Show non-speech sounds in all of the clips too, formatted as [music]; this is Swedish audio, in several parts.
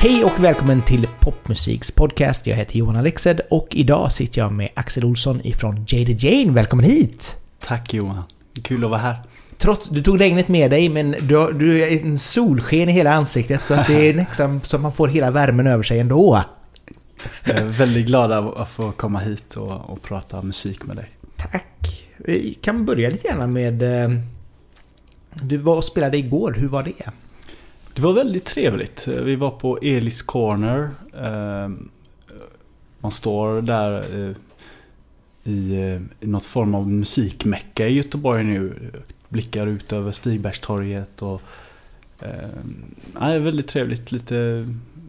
Hej och välkommen till Popmusiks podcast. Jag heter Johan Alexed och idag sitter jag med Axel Olsson ifrån Jada Jane. Välkommen hit! Tack Johan. Kul att vara här. Trots, du tog regnet med dig men du, du är en solsken i hela ansiktet så att det är liksom så att man får hela värmen över sig ändå. Jag är väldigt glad att få komma hit och, och prata musik med dig. Tack! Vi kan börja lite grann med... Eh, du var och spelade igår, hur var det? Det var väldigt trevligt. Eh, vi var på Elis Corner. Eh, man står där i, i något form av musikmecka i Göteborg nu. Blickar ut över Stigbergstorget och... eh, det är väldigt trevligt. Lite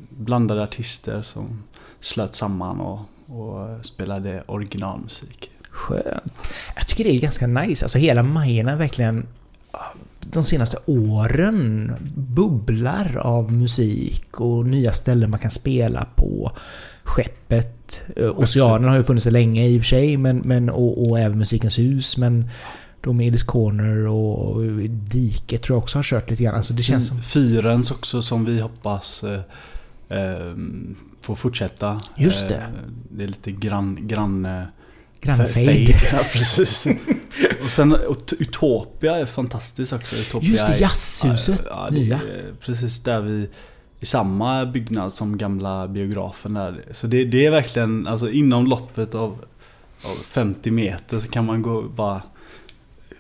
blandade artister som slöt samman och, och spelade originalmusik. Skönt. Jag tycker det är ganska nice. Alltså hela Majerna verkligen de senaste åren bubblar av musik och nya ställen man kan spela på. Skeppet, eh, Oceanen har ju funnits länge i och för sig, men, men, och, och även Musikens hus. Men de med Edis Corner och Diket tror jag också har kört lite grann. Alltså det känns som... Fyrens också som vi hoppas eh, eh, får fortsätta. Just det. Eh, det är lite grann... grann Grannfade. Ja, [laughs] precis. och sen Ut- Utopia är fantastiskt också. Utopia Just det, jazzhuset, Ja, det nya. precis där vi... I samma byggnad som gamla biografen där. Så det, det är verkligen, alltså inom loppet av, av 50 meter så kan man gå bara...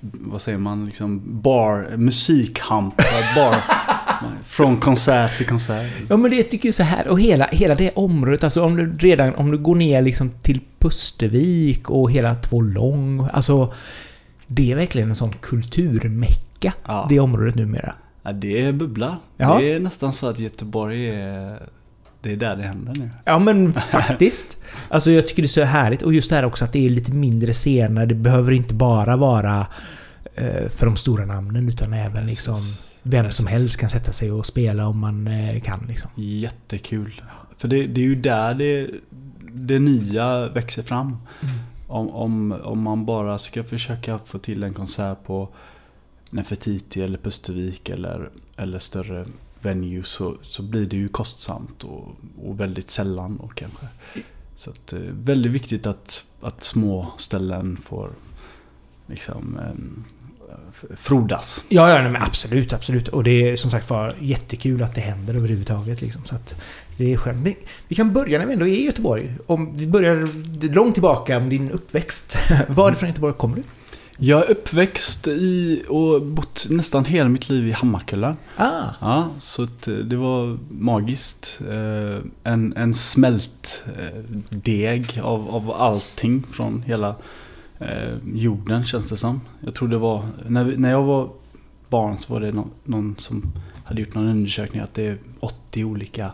Vad säger man? Liksom bar, musikhampa, bar... [laughs] från konsert till konsert. Ja men det tycker jag så här och hela, hela det området, alltså om du redan, om du går ner liksom till Pustervik och hela Tvålång, alltså det är verkligen en sån kulturmecka, Ja. det området numera. Ja, det är bubbla. Ja. Det är nästan så att Göteborg är... Det är där det händer nu. Ja men faktiskt. [laughs] Alltså jag tycker det är så härligt och just det här också att det är lite mindre scener, det behöver inte bara vara eh, för de stora namnen utan även liksom vem som Precis. helst kan sätta sig och spela om man eh, kan liksom. Jättekul. För det, det är ju där det, det nya växer fram. Mm. Om, om, om man bara ska försöka få till en konsert på Nefertiti eller Pustervik eller, eller större venues så, så blir det ju kostsamt och, och väldigt sällan och kanske. Så att, eh, väldigt viktigt att, att små ställen får liksom frodas. Ja, ja nej, men absolut, absolut. Och det är som sagt var jättekul att det händer överhuvudtaget. Liksom, så att det är skönt. Vi kan börja när vi ändå är i Göteborg. Om vi börjar långt tillbaka med din uppväxt. [laughs] Varifrån i Göteborg kommer du? Jag är uppväxt i och bott nästan hela mitt liv i Hammarkullen. Ah, Ja, så att eh, det var magiskt. Eh, En, en smält eh, deg av, av allting från hela eh, jorden känns det som. Jag tror det var, när, när jag var barn så var det någon, någon som hade gjort någon undersökning att det är 80 olika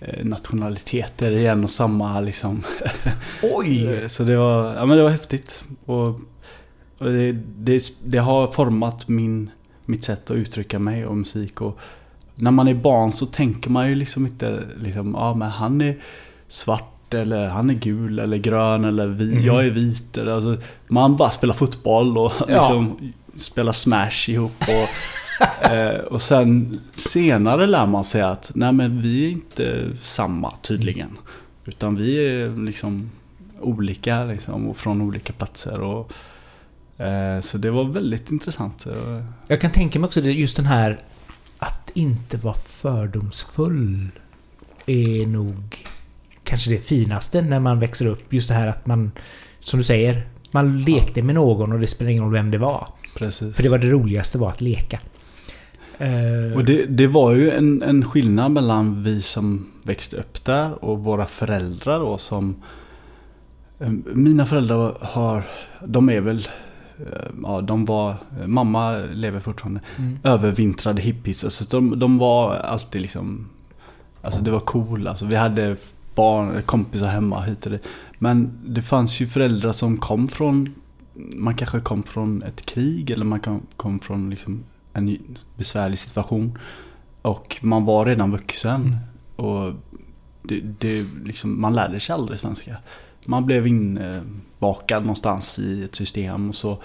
eh, nationaliteter i en och samma liksom. [laughs] oj! Eh, Så det var, ja men det var häftigt. Och, och det, det, det har format min, mitt sätt att uttrycka mig och musik. Och när man är barn så tänker man ju liksom inte liksom, ja men han är svart eller han är gul eller grön eller vi, Mhm. jag är vit. Eller, alltså, man bara spelar fotboll och Ja. liksom spelar smash ihop. Och, [laughs] eh, och sen senare lär man sig att nej men vi är inte samma tydligen. Utan vi är liksom olika liksom, och från olika platser. Och, eh, så det var väldigt intressant. Jag kan tänka mig också just den här att inte vara fördomsfull är nog kanske det finaste när man växer upp. Just det här att man, som du säger, man lekte med någon och det spelar ingen roll vem det var. precis. För det var det roligaste var att leka. Eh, Och det, det var ju en, en skillnad mellan vi som växte upp där och våra föräldrar då som... eh, Mina föräldrar har, de är väl, eh, ja de var, mamma lever fortfarande, mm. övervintrade hippies. Alltså de, de var alltid liksom, alltså det var cool. Alltså vi hade barn, kompisar hemma hit och det. Men det fanns ju föräldrar som kom från, man kanske kom från ett krig eller man kom, kom från liksom en besvärlig situation. Och man var redan vuxen. Mm. Och det, det liksom, man lärde sig aldrig svenska. man blev inbakad någonstans i ett system. Och så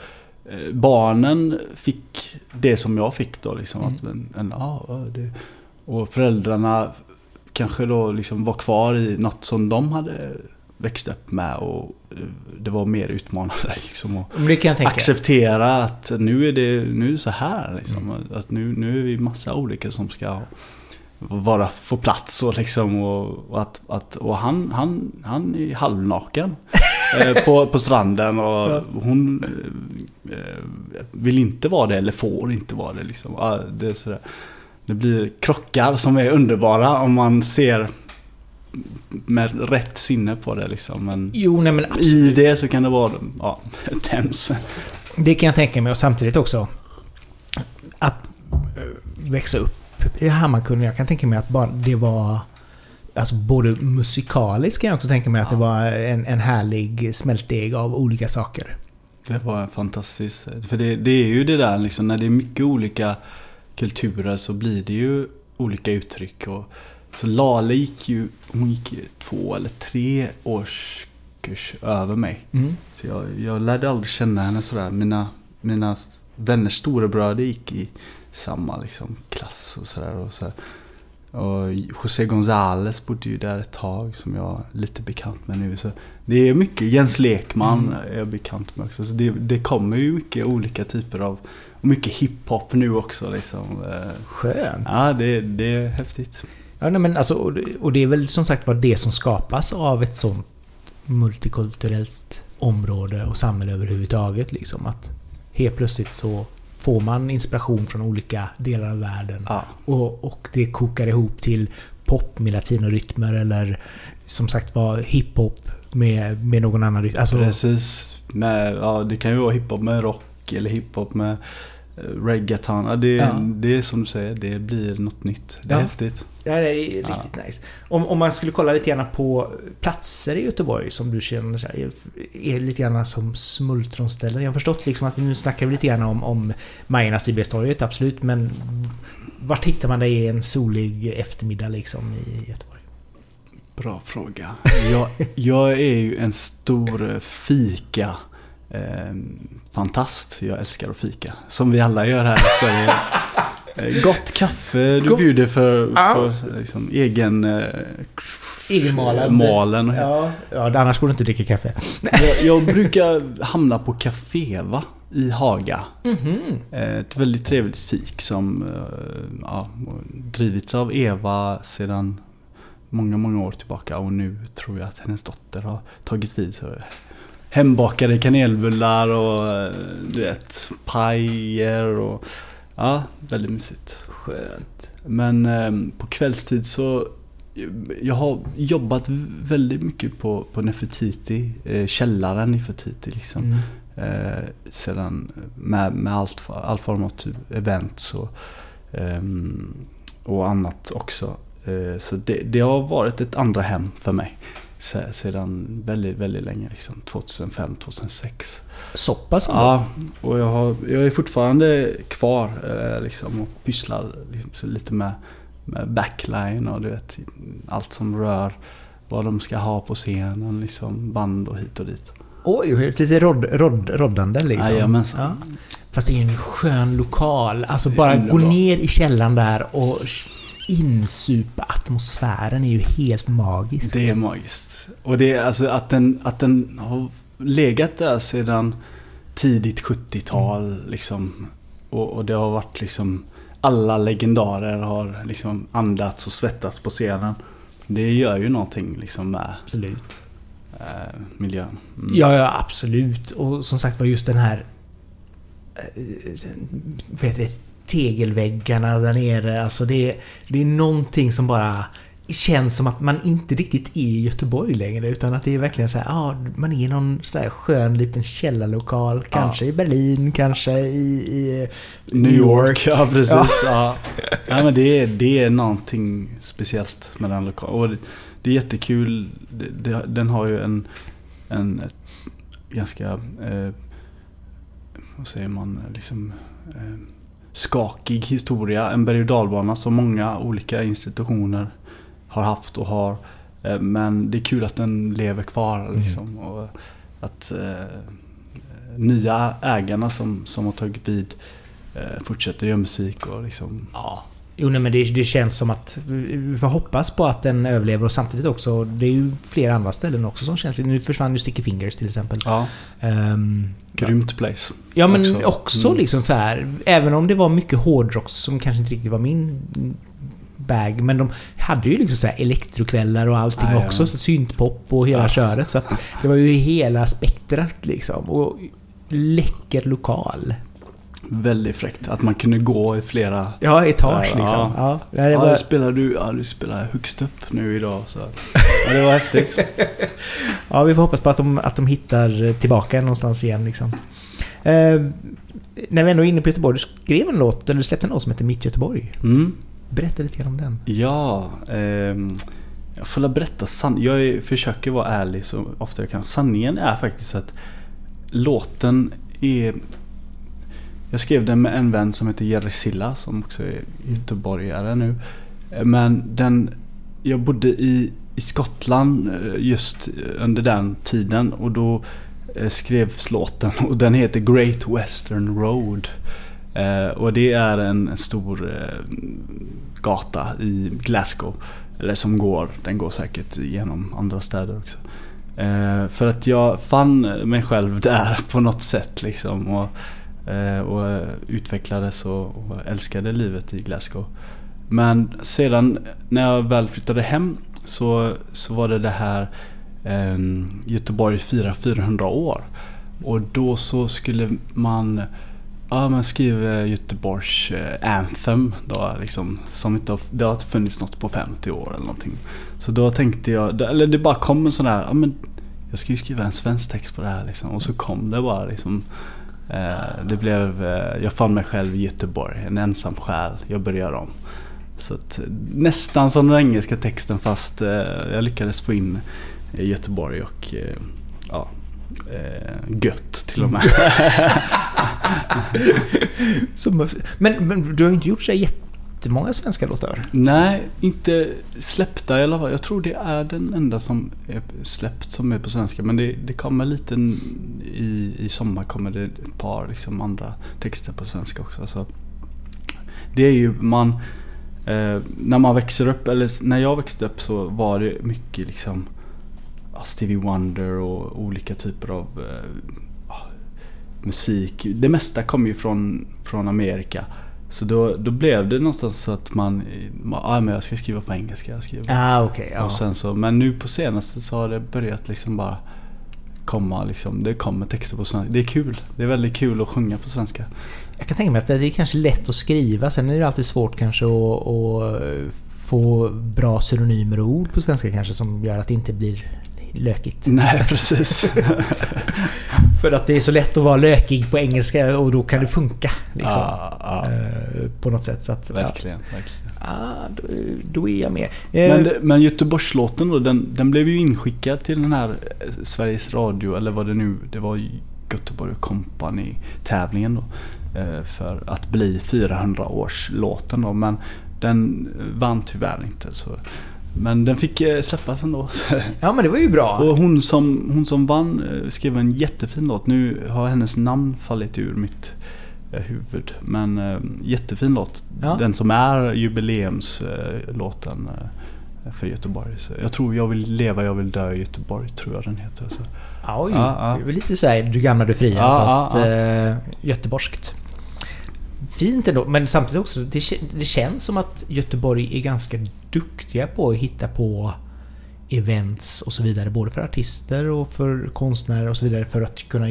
eh, Barnen fick det som jag fick då. Liksom, Mm. att, en, en, ja, det, och föräldrarna kanske då liksom var kvar i något som de hade växt upp med. Och eh, det var mer utmanande. [laughs] Liksom, tänka. acceptera att nu är det, nu är det så här. Liksom. Mm. Att nu, nu är vi massa olika som ska vara få plats och liksom och, och att, att och han, han, han är halvnaken [laughs] eh, på, på stranden och hon eh, vill inte vara det eller får inte vara det liksom. Det, är sådär. Det blir krockar som är underbara om man ser med rätt sinne på det liksom. Men Jo, nej men i det så kan det vara ja, [laughs] tens. Det kan jag tänka mig och samtidigt också att eh, växa upp i Hammarkullen. Jag kan tänka mig att bara det var Alltså både musikaliskt kan jag också tänka mig att det Ja. var en, en härlig smältdeg av olika saker. Det var fantastiskt. För det, det är ju det där liksom, när det är mycket olika kulturer så blir det ju olika uttryck. Och, så Lale gick ju, hon gick ju två eller tre årskurs över mig. Mm. Så jag, jag lärde aldrig känna henne sådär. Mina, mina vänners storebröder gick i samma liksom, klass och sådär. Och, så och José González bodde ju där ett tag som jag är lite bekant med nu. Så det är mycket, Jens Lekman Mm. är jag bekant med också. Så det, det kommer ju mycket olika typer av, och mycket hiphop nu också liksom. Eh, Skönt. Ja, det, det är häftigt. Ja, nej, men alltså, och det- och det är väl som sagt var det som skapas av ett sånt multikulturellt område och samhälle överhuvudtaget. Liksom, att helt plötsligt så får man inspiration från olika delar av världen. Ja. Och, och det kokar ihop till pop med latinorytmer eller som sagt var hiphop med, med någon annan rytm. Alltså, Precis. Med, ja, det kan ju vara hiphop med rock eller hiphop med eh, reggaeton. Ja, det, Ja. det är som du säger, det blir något nytt. Det är Ja. häftigt. Ja, det är riktigt nice. Om, om man skulle kolla lite grann på platser i Göteborg som du känner så här, är lite grann som smultronställen. Jag har förstått liksom att nu snackar vi lite grann om, om Majernas i Bästorget, absolut. Men vart hittar man dig en solig eftermiddag liksom i Göteborg? Bra fråga. Jag, jag är ju en stor eh, fika eh, fantast. Jag älskar att fika. Som vi alla gör här i Sverige. [laughs] Eh, Gott kaffe du Gott- bjuder för, Ja. för liksom, egen... Eh, Egenmalad. Malen. Ja, ja, annars går det inte att dricka kaffe. [laughs] Jag, jag brukar hamna på Cafeva i Haga. Mhm. Eh, Ett väldigt trevligt fik som eh, ja, drivits av Eva sedan många, många år tillbaka och nu tror jag att hennes dotter har tagit vid. Så hembakade kanelbullar och eh, du vet, pajer och ja, väldigt mysigt. Skönt. Men eh, på kvällstid så jag har jobbat väldigt mycket på, på Nefertiti, eh, källaren Nefertiti liksom. Mm. Eh, sedan med, med allt, all form av typ events och, ehm, och annat också. Eh, så det, det har varit ett andra hem för mig. Se- Sedan väldigt, väldigt länge. Liksom, 2005, 2006. Så pass? Ja, och jag, har, jag är fortfarande kvar eh, liksom, och pysslar liksom, lite med, med backline och du vet, allt som rör vad de ska ha på scenen, liksom band och hit och dit. Oj, lite rodd, rodd, roddande liksom. Jajamensan. Ja. Fast det är en skön lokal. Alltså bara gå ner i källaren där och insupa atmosfären är ju helt magisk. Det är magiskt. Och det är alltså att den, att den har legat där sedan tidigt 70-tal liksom. Och, och det har varit liksom alla legendarer har liksom andats och svettats på scenen. Det gör ju någonting liksom med Absolut. eh, miljön. Mm. Ja, ja, absolut. Och som sagt var just den här... eh, Vad heter det? Tegelväggarna där nere. Alltså det, det är någonting som bara känns som att man inte riktigt är i Göteborg längre. Utan att det är verkligen så här, ja, man är i någon sån här skön liten källarlokal. Kanske i Berlin, kanske i, i New York, ja precis. Ja. Ja. men det, är, det är någonting speciellt med den lokalen. Och det, det är jättekul. Det, det, den har ju en, en ganska, eh, vad säger man, liksom eh, skakig historia. En berg och dalbana som många olika institutioner har haft och har. Eh, Men det är kul att den lever kvar liksom. Och att eh, nya ägarna som, som har tagit vid eh, fortsätter göra musik och liksom... Ja. Jo, nej, men det, det känns som att vi får hoppas på att den överlever och samtidigt också, det är ju flera andra ställen också som känns... Nu försvann ju Sticky Fingers till exempel. Ja, Ehm, grymt place. Ja men Också. också, Mm. liksom så här. Även om det var mycket hårdrock som kanske inte riktigt var min bag. Men de hade ju liksom så här elektrokvällar och allting Jajamän. också. Så syntpop och hela Ja. köret. Så att det var ju hela spektrat liksom. Och läcker lokal. Väldigt fräckt. Att man kunde gå i flera... Ja, etage Ja, liksom. Ja, det här är Ja, det spelar du, ja, du spelar högst upp nu idag. Så. Ja, det var häftigt. [laughs] ja, vi får hoppas på att de, att de hittar tillbaka någonstans igen liksom. Eh, när vi ändå är inne på Göteborg, du skrev en låt, eller du släppte en låt som heter Mitt Göteborg. Mm. Berätta lite grann om den. Ja, eh, jag får väl berätta sanningen. Jag försöker vara ärlig så ofta jag kan. Sanningen är faktiskt att låten är... Jag skrev den med en vän som heter Jerry Silla som också är göteborgare nu. Men den... Jag bodde i, i Skottland eh, just under den tiden och då eh, skrevs låten [laughs] och den heter Great Western Road. Eh, och det är en, stor eh, gata i Glasgow. Eller som går, den går säkert genom andra städer också. Eh, för att jag fann mig själv där på något sätt liksom. Och, och utvecklades och, och älskade livet i Glasgow. Men sedan när jag väl flyttade hem så, så var det det här eh, Göteborg firar 400 år. Och då så skulle man Ja man skriver Göteborgs eh, Anthem då liksom. Som inte har, det har inte funnits något på 50 år eller någonting. Så då tänkte jag, eller det bara kom en sån där, ja men jag ska ju skriva en svensk text på det här liksom. Och så kom det bara liksom. Eh, det blev, eh, jag fann mig själv i Göteborg, en ensam själ. Jag börjar om. Så att, nästan som den engelska texten fast eh, jag lyckades få in eh, Göteborg och eh, ja, gött till och med. [laughs] [laughs] [laughs] Men, men du har ju inte gjort så jättemånga svenska låtar. Nej, inte släppta i alla fall. Jag tror det är den enda som är släppt som är på svenska. Men det, det kommer lite i, i sommar kommer det ett par liksom andra texter på svenska också. Så det är ju man eh, när man växer upp, eller när jag växte upp så var det mycket liksom Stevie Wonder och olika typer av eh, musik. Det mesta kom ju från, från Amerika. Så då, då blev det någonstans så att man, ja ah, men jag ska skriva på engelska. Jag skriver. Ah, okej. ja. Och sen så, men nu på senaste så har det börjat liksom bara komma liksom, det kommer texter på svenska. Det är kul. Det är väldigt kul att sjunga på svenska. Jag kan tänka mig att det är kanske lätt att skriva. Sen är det alltid svårt kanske att, att få bra synonymer och ord på svenska kanske som gör att det inte blir lökigt. Nej, [laughs] precis. [laughs] För att det är så lätt att vara lökig på engelska och då kan det funka. Liksom, Ja, ja. eh, På något sätt. Så att, ja. Verkligen, verkligen. Ah, då, då är jag med. Eh, Men, det- men Göteborgslåten då, den, den blev ju inskickad till den här eh, Sveriges Radio, eller vad det nu, det var Göteborg Company tävlingen då. eh, För att bli 400-årslåten då, men den eh, vann tyvärr inte. Så. Men den fick eh, släppas ändå. [laughs] Ja men det var ju bra. Och hon som, hon som vann eh, skrev en jättefin låt. Nu har hennes namn fallit ur mitt eh, huvud. Men jättefin låt. Ja. Den som är jubileumslåten för Göteborg. Så jag tror Jag vill leva, jag vill dö i Göteborg tror jag den heter. Så. Ja, oj. Ja, ja. Det är väl lite såhär du gamla du fria Ja, fast ja, eh, göteborgskt. Fint ändå, men samtidigt också det, det känns som att Göteborg är ganska duktiga på att hitta på events och så vidare. Både för artister och för konstnärer och så vidare för att kunna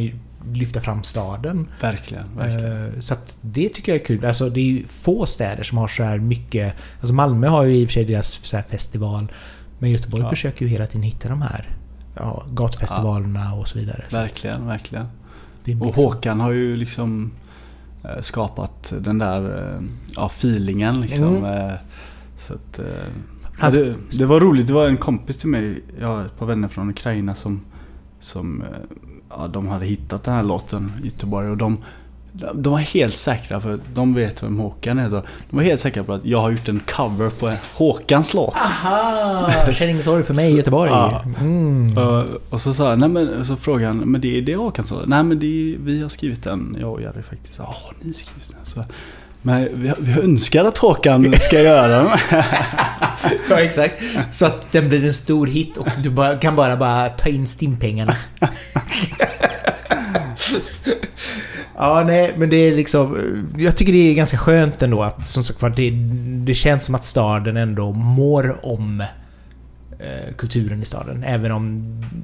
lyfta fram staden. Verkligen, verkligen. Eh, Så det tycker jag är kul. Alltså det är ju få städer som har så här mycket... Alltså Malmö har ju i och för sig deras festival. Men Göteborg Ja. försöker ju hela tiden hitta de här ja, gatfestivalerna och så vidare. Verkligen, verkligen. Och. Håkan har ju liksom skapat den där eh, ja, feelingen liksom. Mm. eh, Så att, eh, ja, det, det var roligt, det var en kompis till mig, jag har ett par vänner från Ukraina som, som eh, ja, de hade hittat den här låten Göteborg och de De var helt säkra, för de vet vem Håkan är. De var helt säkra på att jag har gjort en cover på en Håkans låt. Aha! [laughs] Känn ingen sorg för mig i Göteborg. Ja. Mm. Och, och så sa nej men, så frågade han, men det är det Håkan sa? Nej men det är, vi har skrivit den, jag och Jerry faktiskt. Ja, har ni skrivit den? Så, men vi, vi önskar att Håkan ska göra den. [laughs] Ja, exakt. Så att den blir en stor hit och du bara, kan bara, bara ta in stimpengarna. [laughs] Ja, nej, men det är liksom... Jag tycker det är ganska skönt ändå att som sagt var, det, det känns som att staden ändå mår om eh, kulturen i staden. Även om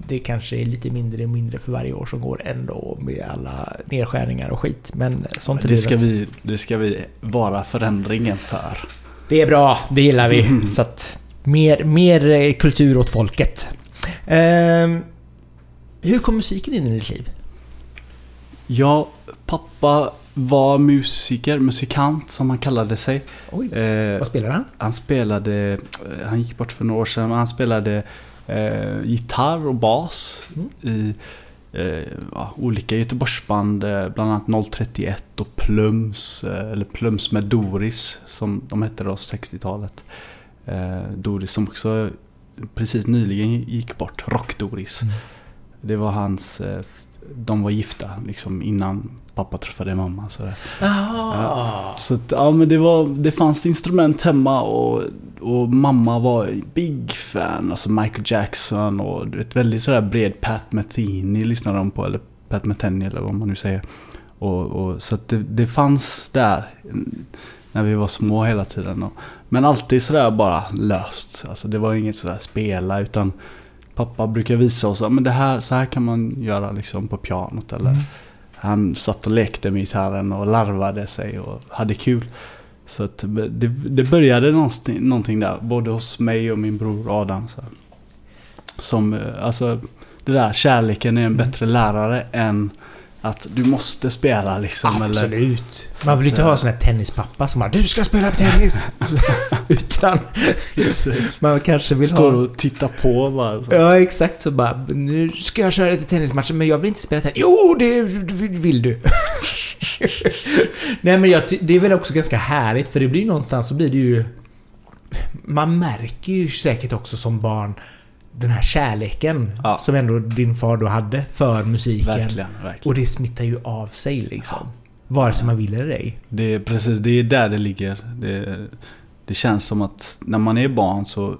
det kanske är lite mindre och mindre för varje år som går ändå med alla nedskärningar och skit. Men sånt är Det ska, vi, det ska vi vara förändringen för. Det är bra, det gillar vi. Så att mer, mer eh, kultur åt folket. Ehm, hur kom musiken in i ditt liv? Ja, pappa var musiker, musikant som han kallade sig. Oj, Eh, vad spelar han? han spelade, eh, han gick bort för några år sedan, men han spelade eh, gitarr och bas Mm. i eh, ja, olika Göteborgsband, eh, bland annat 031 och Plums, eh, eller Plums med Doris som de hette då 60-talet. Eh, Doris som också precis nyligen gick bort, Rock-Doris. Mm. Det var hans, de var gifta liksom innan pappa träffade mamma. Så, Jaha. så att, ja men det var, det fanns instrument hemma och, och mamma var big fan, alltså Michael Jackson och vet, väldigt sådär bred Pat Metheny lyssnade de på, eller Pat Metheny eller vad man nu säger. Och, och, så att det, det fanns där när vi var små hela tiden. Och, men alltid sådär bara löst. Alltså det var inget sådär spela utan pappa brukar visa oss men det här, så här kan man göra liksom på pianot. Eller Mm. han satt och lekte med gitarren och larvade sig och hade kul. Så att det, det började någonting, någonting där, både hos mig och min bror Adam. Så. Som, eh, alltså, det där kärleken är en Mm. bättre lärare än att du måste spela liksom. Eller, Absolut. Man vill ju inte ha en sån här tennispappa som bara Du ska spela tennis! [laughs] Utan Precis. man kanske vill Står ha... och tittar på bara. Så. Ja, exakt. Så bara Nu ska jag köra lite tennismatcher men jag vill inte spela tennis. Jo, det vill du. [laughs] Nej men jag, det är väl också ganska härligt för det blir ju någonstans så blir det ju... Man märker ju säkert också som barn den här kärleken Ja. som ändå din far då hade för musiken. Verkligen, verkligen. Och det smittar ju av sig liksom. Vare sig man vill eller ej. Det är precis, det är där det ligger. Det, det känns som att när man är barn så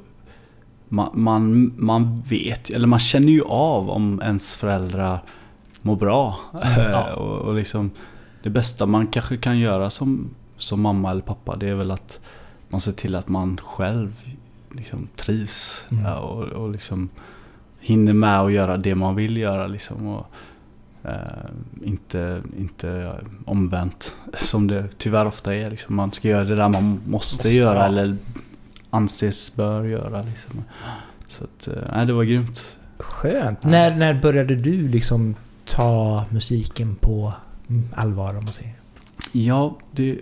man, man, man vet, eller man känner ju av om ens föräldrar mår bra. Mm, ja. [laughs] och, och liksom det bästa man kanske kan göra som, som mamma eller pappa det är väl att man ser till att man själv liksom trivs. Mm. Ja, och, och liksom hinner med att göra det man vill göra liksom. Och, eh, inte, inte omvänt [laughs] som det tyvärr ofta är. Liksom. Man ska göra det där man måste, Måste, göra ja. eller anses bör göra. Liksom. Så att, eh, det var grymt. Skönt. Ja. När, när började du liksom ta musiken på allvar om man säger? Ja, det,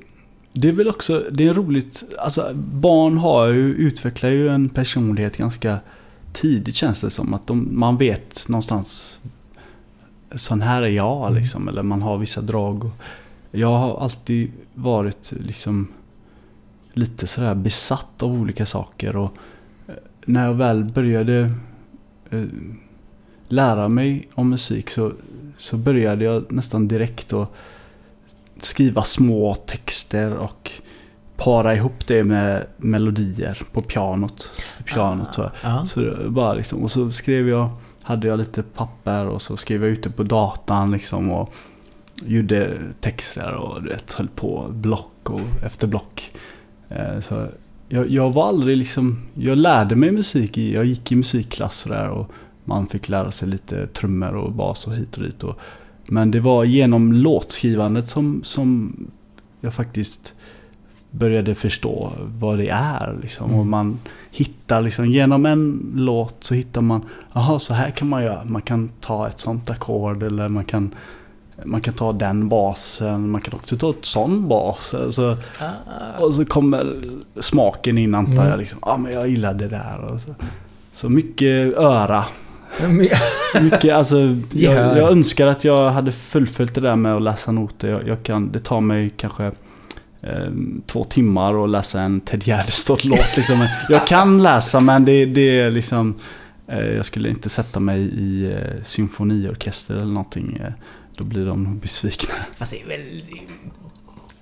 det är väl också, det är roligt, alltså barn har ju, utvecklar ju en personlighet ganska tidigt känns det som. Att de, man vet någonstans, sån här är jag Mm. liksom, eller man har vissa drag. Och jag har alltid varit liksom lite sådär besatt av olika saker och eh, när jag väl började eh, lära mig om musik så, så började jag nästan direkt att skriva små texter och para ihop det med melodier på pianot. pianot så. Ja. Så var bara liksom, och så skrev jag, hade jag lite papper och så skrev jag ut det på datan liksom och gjorde texter och du vet, höll på block och efter block. Eh, Så jag, jag var aldrig liksom, jag lärde mig musik jag gick i musikklass där och man fick lära sig lite trummor och bas och hit och dit. Och, men det var genom låtskrivandet som, som jag faktiskt började förstå vad det är. Liksom. Mm. Och man hittar liksom, genom en låt så hittar man, jaha så här kan man göra. Man kan ta ett sånt ackord eller man kan, man kan ta den basen. Man kan också ta ett sån bas. Alltså, och så kommer smaken in antar Mm. jag. Liksom, ja men jag gillar det där. Och så. så mycket öra Mycket, alltså, jag, jag önskar att jag hade fullföljt det där med att läsa noter. Jag, jag kan, det tar mig kanske eh, två timmar att läsa en Ted Gärdestad-låt. Liksom. Jag kan läsa men det, det är liksom... Eh, jag skulle inte sätta mig i eh, symfoniorkester eller någonting. Eh, då blir de besvikna. Fast det är väl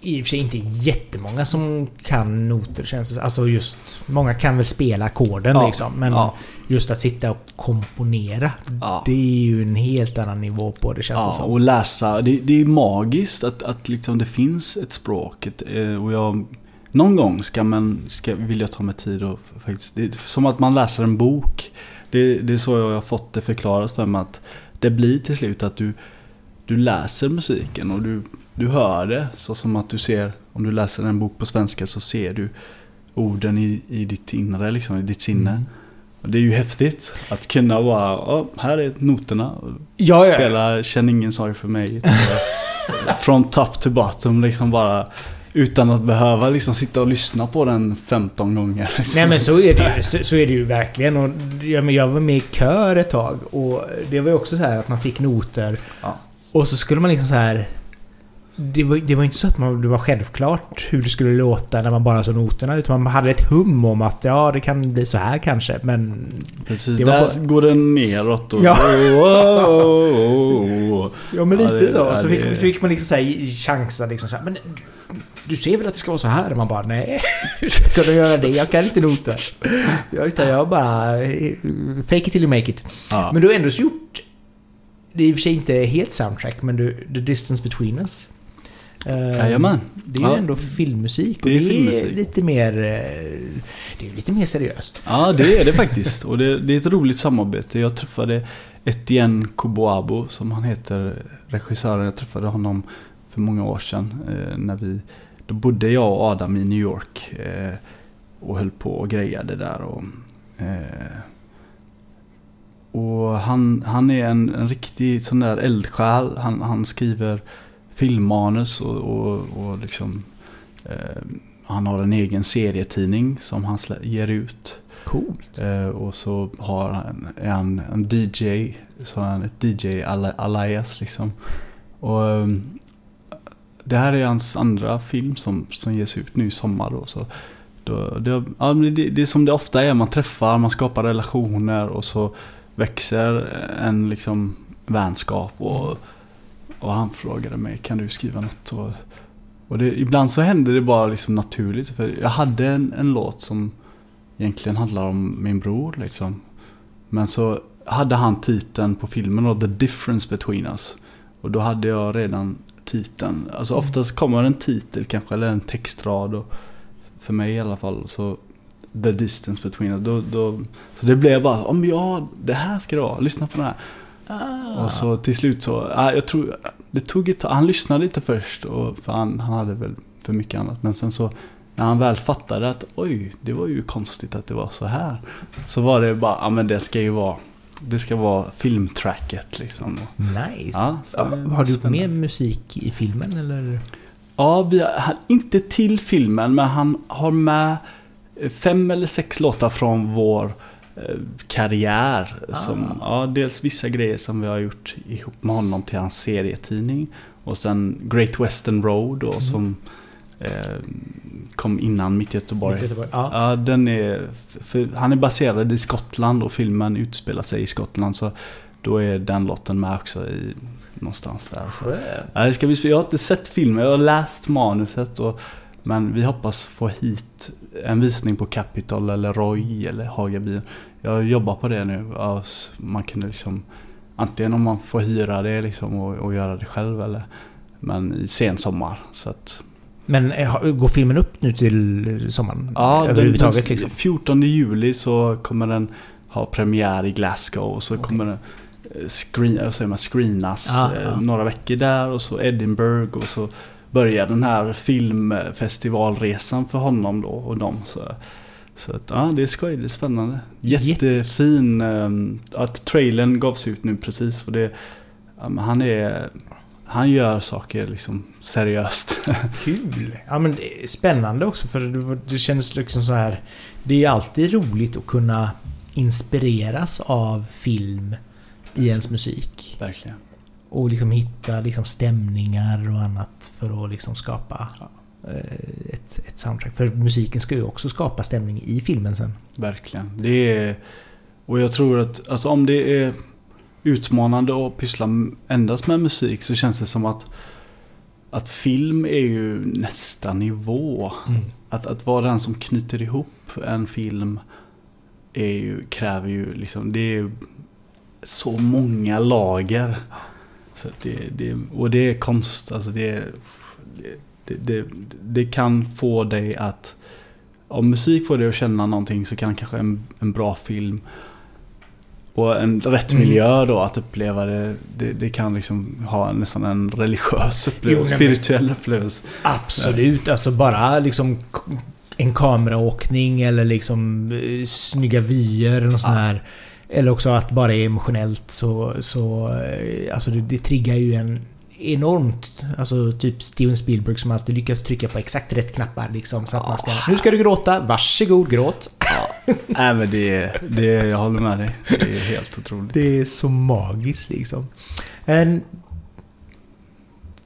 i och för sig inte jättemånga som kan noter känns det Alltså just... Många kan väl spela ackorden Ja, liksom. Men ja. just att sitta och komponera. Ja. Det är ju en helt annan nivå på det känns det Ja, som. och läsa. Det, det är magiskt att, att liksom det finns ett språk. Ett, eh, och jag, någon gång ska man, ska, vill jag ta mig tid och faktiskt... Det är som att man läser en bok. Det, det är så jag har fått det förklarat för mig att det blir till slut att du, du läser musiken och du, du hör det. Så som att du ser, om du läser en bok på svenska så ser du orden i, i ditt inre, liksom, i ditt sinne. Mm. Och det är ju häftigt att kunna bara, ja, här är noterna. Ja, ja. Spela Känn ingen sorg för mig. [laughs] Från top to bottom liksom bara. Utan att behöva liksom sitta och lyssna på den 15 gånger. Liksom. Nej men så är det ju, så, så är det ju verkligen. Och, ja, men jag var med i kör ett tag och det var ju också så här att man fick noter. Ja. Och så skulle man liksom så här... Det var, det var inte så att man, det var självklart hur det skulle låta när man bara såg noterna. Utan man hade ett hum om att ja, det kan bli så här kanske. Men... Precis, det där går den neråt och... Ja. Wow. Ja men Ja, lite det- så. ja, så, fick, det- så fick man liksom så här chansa liksom så här, Men du ser väl att det ska vara så här? Man bara nej. Hur [laughs] ska du göra det? Jag kan inte noter. Utan jag bara... eh, Fake it till you make it. Ja. Men du har ändå gjort... Det är i och för sig inte helt soundtrack, men du, The Distance Between Us. Eh, Jajamän. Det är ju Ja. ändå filmmusik. Och Det det är är, filmmusik. lite mer... eh, Det är lite mer seriöst. Ja, det är det faktiskt. Och det, det är ett roligt samarbete. Jag träffade Etienne Koboabo, som han heter, regissören. Jag träffade honom för många år sedan. Eh, när vi, då bodde jag och Adam i New York. Och höll på och grejade där. Och, och han, han är en, en riktig sån där eldsjäl. Han, han skriver filmmanus och, och, och liksom... Eh, han har en egen serietidning som han ger ut. Coolt. Eh, och så har han, är han en DJ. Så han ett DJ ali- alias liksom. Och ehm, det här är hans andra film som, som ges ut nu i sommar då. Så då, det, ja, det, det är som det ofta är. Man träffar, man skapar relationer och så växer en liksom vänskap. Och, och han frågade mig, kan du skriva något? Och, och det, ibland så hände det bara liksom naturligt. För jag hade en, en låt som egentligen handlar om min bror liksom. Men så hade han titeln på filmen då, The Difference Between Us. Och då hade jag redan titeln. Alltså oftast kommer en titel kanske, eller en textrad. Och för mig i alla fall. Så The Distance Between Us. Då, då, så det blev bara, om ja, det här ska det vara. Lyssna på det här. Ah. Och så till slut så, ja, jag tror, det tog ett tag, han lyssnade lite först och för han, han hade väl för mycket annat. Men sen så, när han väl fattade att oj, det var ju konstigt att det var så här. Så var det bara, ja men det ska ju vara, det ska vara filmtracket liksom. Nice. Ja, så Ja, har du gjort mer musik i filmen eller? Ja, vi har, han, inte till filmen, men han har med fem eller sex låtar från vår eh, karriär. Som, ja, dels vissa grejer som vi har gjort ihop med honom till hans serietidning. Och sen Great Western Road då, som eh, kom innan Mitt Göteborg. Mitt Göteborg. Ja. Ja, den är... För han är baserad i Skottland och filmen utspelar sig i Skottland. Så då är den låten med också i, någonstans där. Så. Skönt. Ja, ska sp- jag har inte sett filmen, jag har läst manuset. Och, men vi hoppas få hit en visning på Capitol eller Roy eller Hagabion. Jag jobbar på det nu. S- Man kan liksom, antingen om man får hyra det liksom och, och göra det själv eller men i sen sommar. Så att, Men eh, går filmen upp nu till sommaren? ja, överhuvudtaget den, liksom? 14 juli så kommer den ha premiär i Glasgow och så Okej. kommer den eh, screen, säger man, screenas Ja, eh, ja. några veckor där och så Edinburgh och så börjar den här filmfestivalresan för honom då och dem. Så, så att, ja, det är skoj, det är spännande. Jättefin, eh, att trailern gavs ut nu precis och det, han är, han gör saker liksom seriöst. [laughs] Kul! Ja men det är spännande också för det, det känns liksom så här. Det är alltid roligt att kunna inspireras av film i ens musik. Verkligen. Och liksom hitta liksom stämningar och annat för att liksom skapa Ja. eh, ett, ett soundtrack. För musiken ska ju också skapa stämning i filmen sen. Verkligen. Det är... Och jag tror att alltså, om det är utmanande att pyssla endast med musik så känns det som att att film är ju nästa nivå. Att, att vara den som knyter ihop en film är ju, kräver ju liksom, det är ju så många lager. Så det, det, och det är konst, alltså det, det, det, det kan få dig att, om musik får dig att känna någonting så kan kanske en, en bra film och en rätt Mm. miljö då att uppleva det, det, det kan liksom ha nästan en religiös upplevelse, Jo, spirituell upplevelse. Absolut, alltså bara liksom en kameraåkning eller liksom eh, snygga vyer något sånt Ja. här. Eller också att bara emotionellt så... så eh, alltså det, det triggar ju en enormt... Alltså typ Steven Spielberg som alltid lyckas trycka på exakt rätt knappar liksom. Så att man ska... Nu ska du gråta, varsågod gråt. Nej men det, det, jag håller med dig. Det är helt otroligt. Det är så magiskt liksom. En,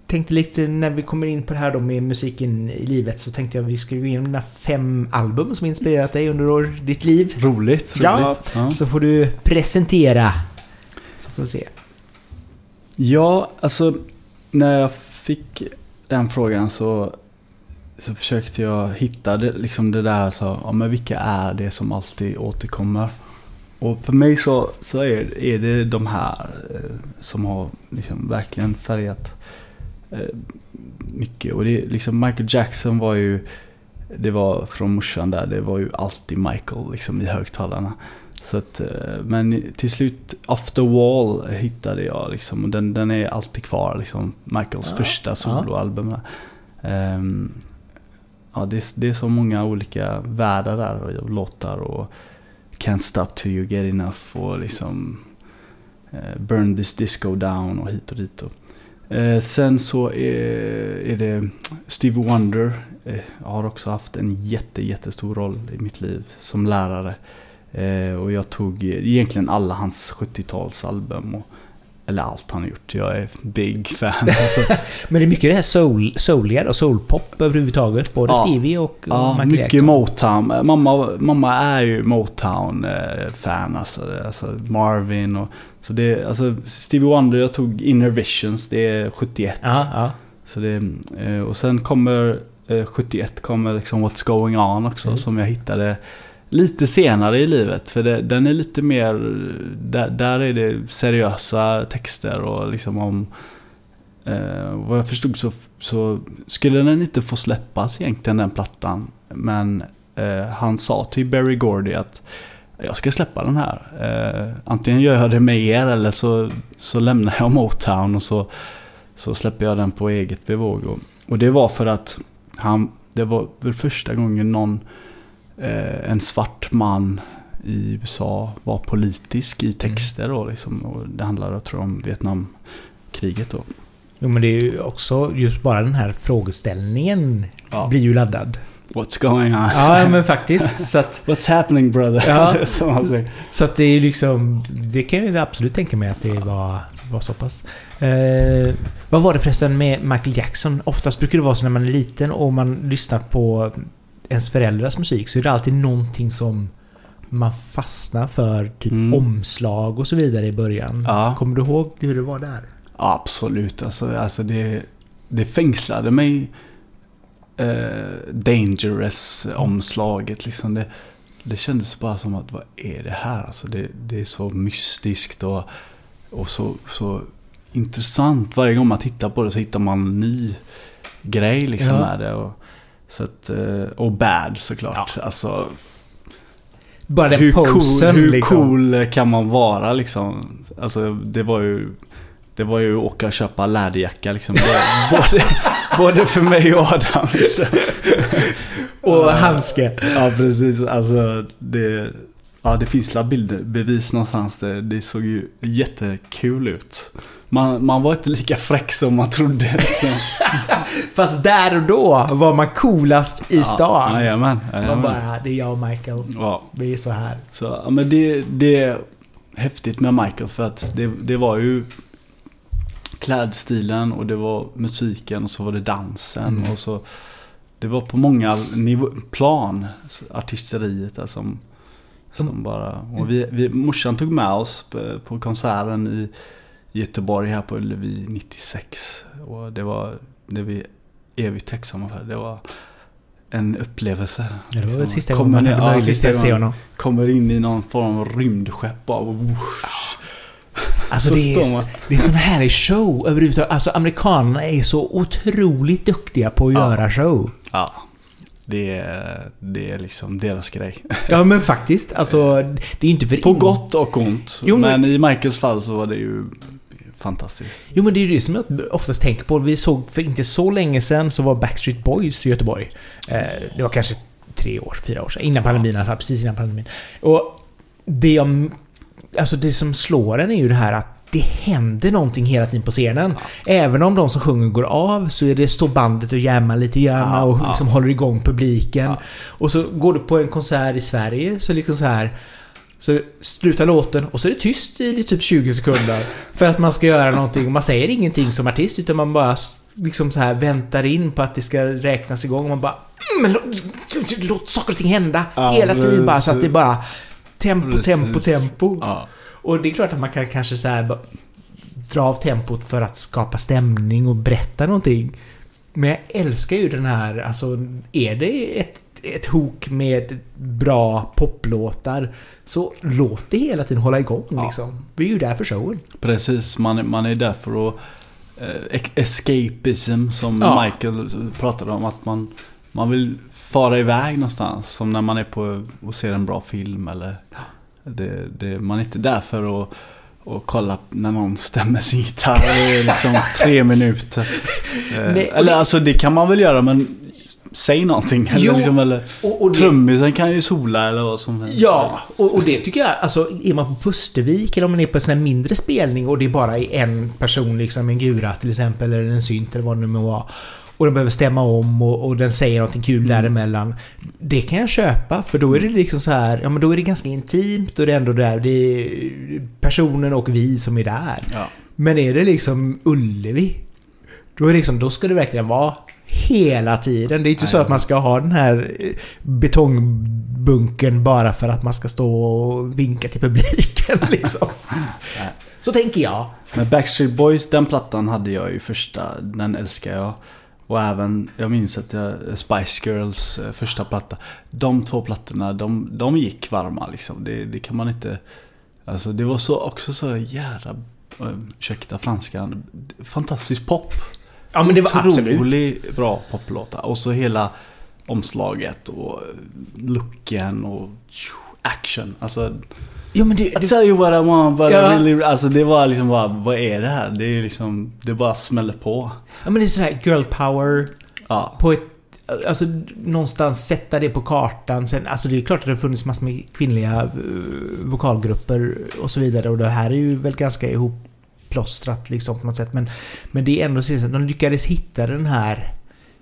tänkte lite när vi kommer in på det här då med musiken i livet så tänkte jag att vi ska gå igenom dina fem album som inspirerat dig under år, ditt liv. Roligt, roligt. Ja. Ja. Så får du presentera. Så får vi se. Ja, alltså när jag fick den frågan så, så försökte jag hitta det, liksom det där, så, ja, men vilka är det som alltid återkommer? Och för mig så, så är, är det de här eh, som har liksom verkligen färgat mycket. Och det liksom Michael Jackson var ju, det var från morsan där, det var ju alltid Michael liksom i högtalarna. Så att, eh, men till slut, Off the Wall hittade jag liksom. Och den, den är alltid kvar liksom. Michaels Ja, första ja. soloalbum. Um, ja, det, det är så många olika världar där av låtar och Can't Stop Till You Get Enough och liksom eh, Burn This Disco Down och hit och dit. Och. Eh, sen så är, är det Stevie Wonder. Eh, har också haft en jätte, jättestor roll i mitt liv som lärare. Eh, och jag tog eh, egentligen alla hans 70-talsalbum. Och, eller allt han har gjort. Jag är big fan. [laughs] Alltså, Men det är mycket det här soul, souliga och soulpop överhuvudtaget. Både Ja. Stevie och ja, Michael mycket Jackson. Motown. Eh, Mamma, mamma är ju Motown-fan. Alltså, alltså Marvin och... Så det, alltså Stevie Wonder, jag tog Inner Visions. Det är 71. Ja, ja. Så det, eh, och sen kommer eh, 71 kommer liksom What's Going On också Mm. som jag hittade lite senare i livet. För det, den är lite mer, där, där är det seriösa texter och liksom om eh, vad jag förstod så, så skulle den inte få släppas egentligen den plattan. Men eh, han sa till Barry Gordy att jag ska släppa den här. Eh, antingen gör jag det med er eller så, så lämnar jag Motown och så så släpper jag den på eget bevåg. Och, och det var för att han, det var väl första gången någon, eh, en svart man i USA var politisk i texter då liksom. Och det handlade jag tror om Vietnamkriget då. Jo men det är ju också just bara den här frågeställningen Ja. blir ju laddad. What's going on? Ja men faktiskt. Så att, [laughs] What's happening brother? Ja. [laughs] Som han säger. så att det är ju liksom... Det kan jag absolut tänka mig att det var, var så pass. Eh, vad var det förresten med Michael Jackson? Oftast brukar det vara så när man är liten och man lyssnar på ens föräldrars musik så är det alltid någonting som man fastnar för. Typ Mm. omslag och så vidare i början. Ja. Kommer du ihåg hur det var där? Absolut, alltså, alltså det, det fängslade mig. Eh, Dangerous-omslaget liksom. Det, det kändes bara som att vad är det här? Alltså det, det är så mystiskt och, och så, så intressant. Varje gång man tittar på det så hittar man en ny grej liksom Ja. med det. Och, så att, eh, och bad såklart. Alltså, Bara den hur, posen cool, hur liksom. cool kan man vara liksom? Alltså det var ju Det var ju att åka och köpa läderjacka liksom. [laughs] Både, både för mig och Adam. Och handske. Ja precis, alltså det Ja det finns la bildbevis någonstans. Det, det såg ju jättekul ut. man, man var inte lika fräck som man trodde. Liksom. [laughs] Fast där och då var man coolast i stan. Ja, jajamän, man jajamän. bara, det är jag och Michael. Ja, Vi är så här. så, ja, men det, det är häftigt med Michael för att det, det var ju klädstilen och det var musiken och så var det dansen Mm. och så Det var på många nivå, plan, artisteriet där som, som bara... Och vi, vi, morsan tog med oss på, på konserten i Göteborg här på Ullevi 96. Och det var det vi evigt tacksamma för. Det var en upplevelse. Ja, det var Så sista kommer gången man hade möjlighet att se honom. Kommer in i någon form av rymdskepp bara. whoosh. Alltså Så det är, det är sån härlig show överhuvudtaget. Alltså amerikanerna är så otroligt duktiga på att Ja. göra show. Ja. Det är, det är liksom deras grej. Ja men faktiskt. Alltså det är inte för På in- gott och ont. Jo, men- men... i Michaels fall så var det ju fantastiskt. Jo men det är ju det som jag oftast tänker på. Vi såg för inte så länge sedan så var Backstreet Boys i Göteborg. Eh, det var kanske tre år, fyra år sedan. Innan pandemin i alla fall. Precis innan pandemin. Och det jag... Alltså det som slår en är ju det här att det händer någonting hela tiden på scenen. Även om de som sjunger går av så är det står bandet och jammar lite grann Ja, och ja. liksom håller igång publiken. Ja. Och så går du på en konsert i Sverige så liksom så här så slutar låten och så är det tyst i typ 20 sekunder. [laughs] För att man ska göra någonting och man säger ingenting som artist utan man bara liksom så här väntar in på att det ska räknas igång och man bara mm, men låt, låt saker och ting hända Ja, hela tiden bara så att det bara tempo, Precis. tempo, tempo. Ja. Och det är klart att man kan kanske så här dra av tempot för att skapa stämning och berätta någonting. Men jag älskar ju den här, alltså är det ett, ett hok med bra poplåtar så låt det hela tiden hålla igång Ja. liksom. Vi är ju där för showen. Precis, man, är- man är där för att eh, escapism som Ja. Michael pratade om. Att man, man vill fara iväg någonstans. Som när man är på och ser en bra film eller det, det, Man är inte där för att och kolla när någon stämmer sin gitarr i liksom tre [laughs] minuter. Eh, Nej, eller det- alltså det kan man väl göra men Säg någonting. Eller, Jo, liksom, eller Och, och det, trummisen kan ju sola eller vad som helst. Ja, och, och det tycker jag, alltså är man på Pustervik eller om man är på en sån här mindre spelning och det är bara är en person, liksom en gura till exempel, eller en synt eller vad det nu må vara. Och den behöver stämma om och, och den säger någonting kul Mm. däremellan. Det kan jag köpa, för då är det liksom så här, ja men då är det ganska intimt och det är ändå där, det är personen och vi som är där. Ja. Men är det liksom Ullevi, då är det liksom, då ska det verkligen vara hela tiden. Det är inte så Nej. att man ska ha den här eh, betongbunkern bara för att man ska stå och vinka till publiken [laughs] liksom. Så tänker jag. Men Backstreet Boys, den plattan hade jag ju första. Den älskar jag. Och även, jag minns att jag, Spice Girls eh, första platta. De två plattorna, de, de gick varma liksom. Det, det kan man inte... Alltså det var så, också så jävla... eh, Ursäkta franskan. Fantastisk pop. Ja men det var absolut. Otroligt bra poplåtar. Och så hela omslaget och looken och action. Alltså, Jo men det, I det tell you what I want but Ja. I really... Alltså det var liksom bara, vad är det här? Det är liksom, det bara smäller på. ja, men det är sådär girl power Ja. på ett... Alltså någonstans sätta det på kartan. Sen, alltså det är klart att det har funnits massor med kvinnliga eh, vokalgrupper och så vidare. Och det här är ju väl ganska ihopplåstrat liksom på något sätt. Men, men det är ändå så att de lyckades hitta den här...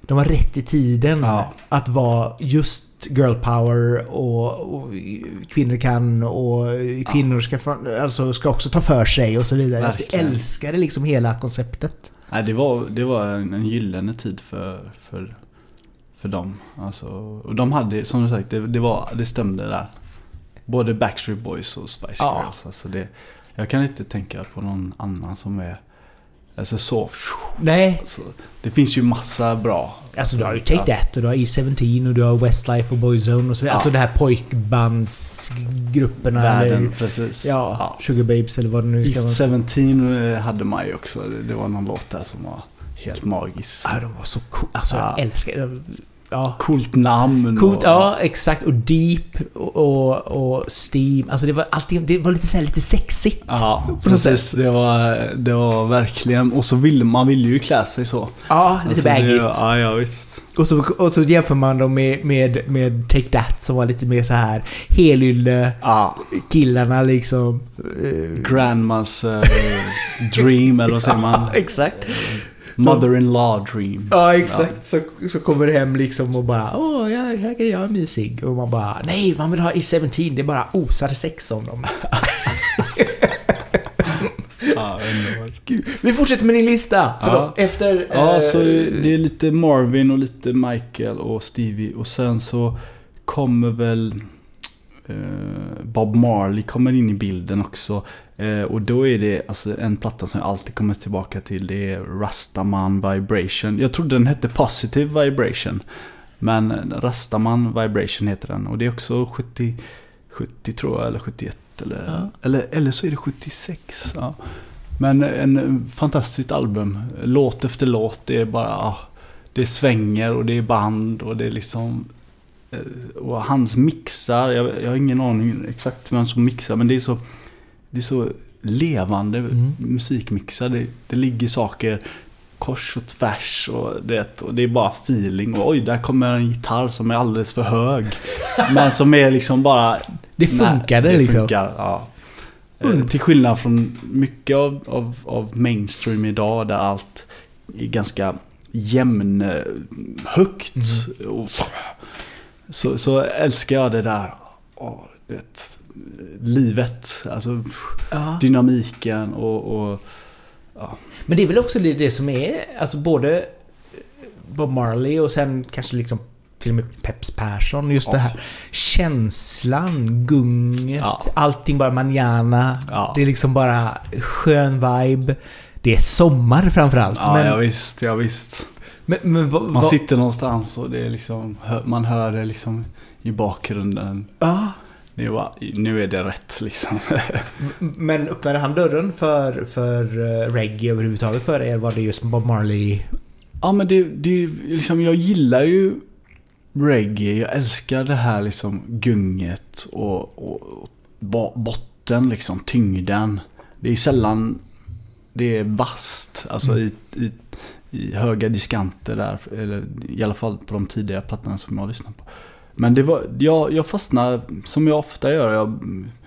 De var rätt i tiden Ja. att vara just girl power och, och kvinnor kan och kvinnor ska, fa- alltså, ska också ta för sig och så vidare. Jag Verkligen. älskade liksom hela konceptet. Nej, det var, det var en, en gyllene tid för, för, för dem. Alltså, och de hade, som du sagt, det, det, var, det stämde där. Både Backstreet Boys och Spice Ja. Girls. Alltså det, jag kan inte tänka på någon annan som är alltså så... Nej, Alltså, det finns ju massa bra. Alltså du har ju Take Ja. That och du har E17 och du har Westlife och Boyzone och så vidare. Ja. Alltså det här pojkbandsgrupperna. Världen, Eller, precis. ja, Sugar Babes eller vad det nu ska vara. 17 eh, hade man ju också. Det, det var någon låt där som var helt magisk. Ja, de var så coola. Alltså Ja. jag älskar Ja, ja. Coolt namn. Coolt, och, ja exakt. Och deep och, och, steam. Alltså det var alltid, det var lite så här, lite sexigt. Ja, precis. Det var, det var verkligen... Och så ville man ville ju klä sig så. Ja, lite Alltså, baggigt. Ja, ja visst. Och, så, och så jämför man dem med, med, med Take That som var lite mer så här helylle Ja. killarna liksom. eh, Grandmas eh, dream, eller vad säger man? [laughs] exakt. Mother-in-law dream. Ja, exakt. Så, så kommer det hem liksom och bara Åh, ja, här kan jag mysig. Och man bara Nej, man vill ha i 17. Det är bara osar sex om dem. [laughs] Ja. Gud. Vi fortsätter med din lista. Förlåt, efter... Ja, eh, så det är lite Marvin och lite Michael och Stevie. Och sen så kommer väl eh, Bob Marley kommer in i bilden också. Eh, och då är det alltså en platta som jag alltid kommer tillbaka till. Det är Rastaman Vibration. Jag trodde den hette Positive Vibration. Men Rastaman Vibration heter den. Och det är också 70, 70 tror jag, eller 71. Eller, Ja. eller, eller så är det 76. Ja. Men en fantastiskt album. Låt efter låt. Det är bara... ja, Det svänger och det är band och det är liksom... eh, Och hans mixar. Jag, jag har ingen aning exakt vem som mixar men det är så... Det är så levande Mm. musikmixar. Det, det ligger saker kors och tvärs och det, och det är bara feeling. Och oj, där kommer en gitarr som är alldeles för hög. [laughs] Men som är liksom bara... Det funkade det liksom. Funkar, ja. Mm. Till skillnad från mycket av, av, av mainstream idag där allt är ganska jämn, högt. Mm. Och, så, så älskar jag det där. Åh, vet, livet, alltså Ja. dynamiken och, och Men det är väl också det, det som är, alltså både Bob Marley och sen kanske liksom till och med Peps Persson, just det Ja. här känslan, gunget, Ja. allting bara manjana. Ja. Det är liksom bara skön vibe. Det är sommar framförallt. Ja, men, ja visst, ja visst. men, men vad... Man vad- sitter någonstans och det är liksom, man hör det liksom i bakgrunden. Ja. Är bara, nu är det rätt liksom. Men öppnade han dörren för, för eh, reggae överhuvudtaget för er? Var det just Bob Marley? Ja men det, det liksom, jag gillar ju reggae. Jag älskar det här liksom gunget och, och, och bo- botten liksom, tyngden. Det är sällan det är vasst. Alltså Mm. i, i, i höga diskanter där. Eller i alla fall på de tidiga plattorna som jag lyssnar på. Men det var, jag, jag fastnade, som jag ofta gör, jag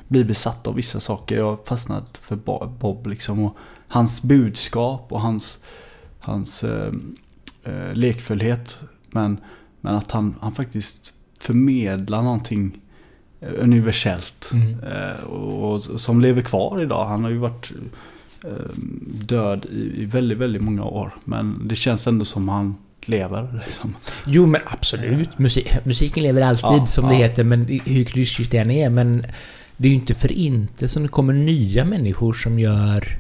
blir besatt av vissa saker. Jag har fastnat för Bo- Bob liksom. Och hans budskap och hans, hans eh, eh, lekfullhet. Men, men att han, han faktiskt förmedlar någonting eh, universellt. Mm. Eh, och, och som lever kvar idag. Han har ju varit eh, död i, i väldigt, väldigt många år. Men det känns ändå som han lever. Liksom. Jo men absolut. Musik, musiken lever alltid Ja, som det ja. heter. Men hur klyschigt det än är. Men det är ju inte för inte som det kommer nya människor som gör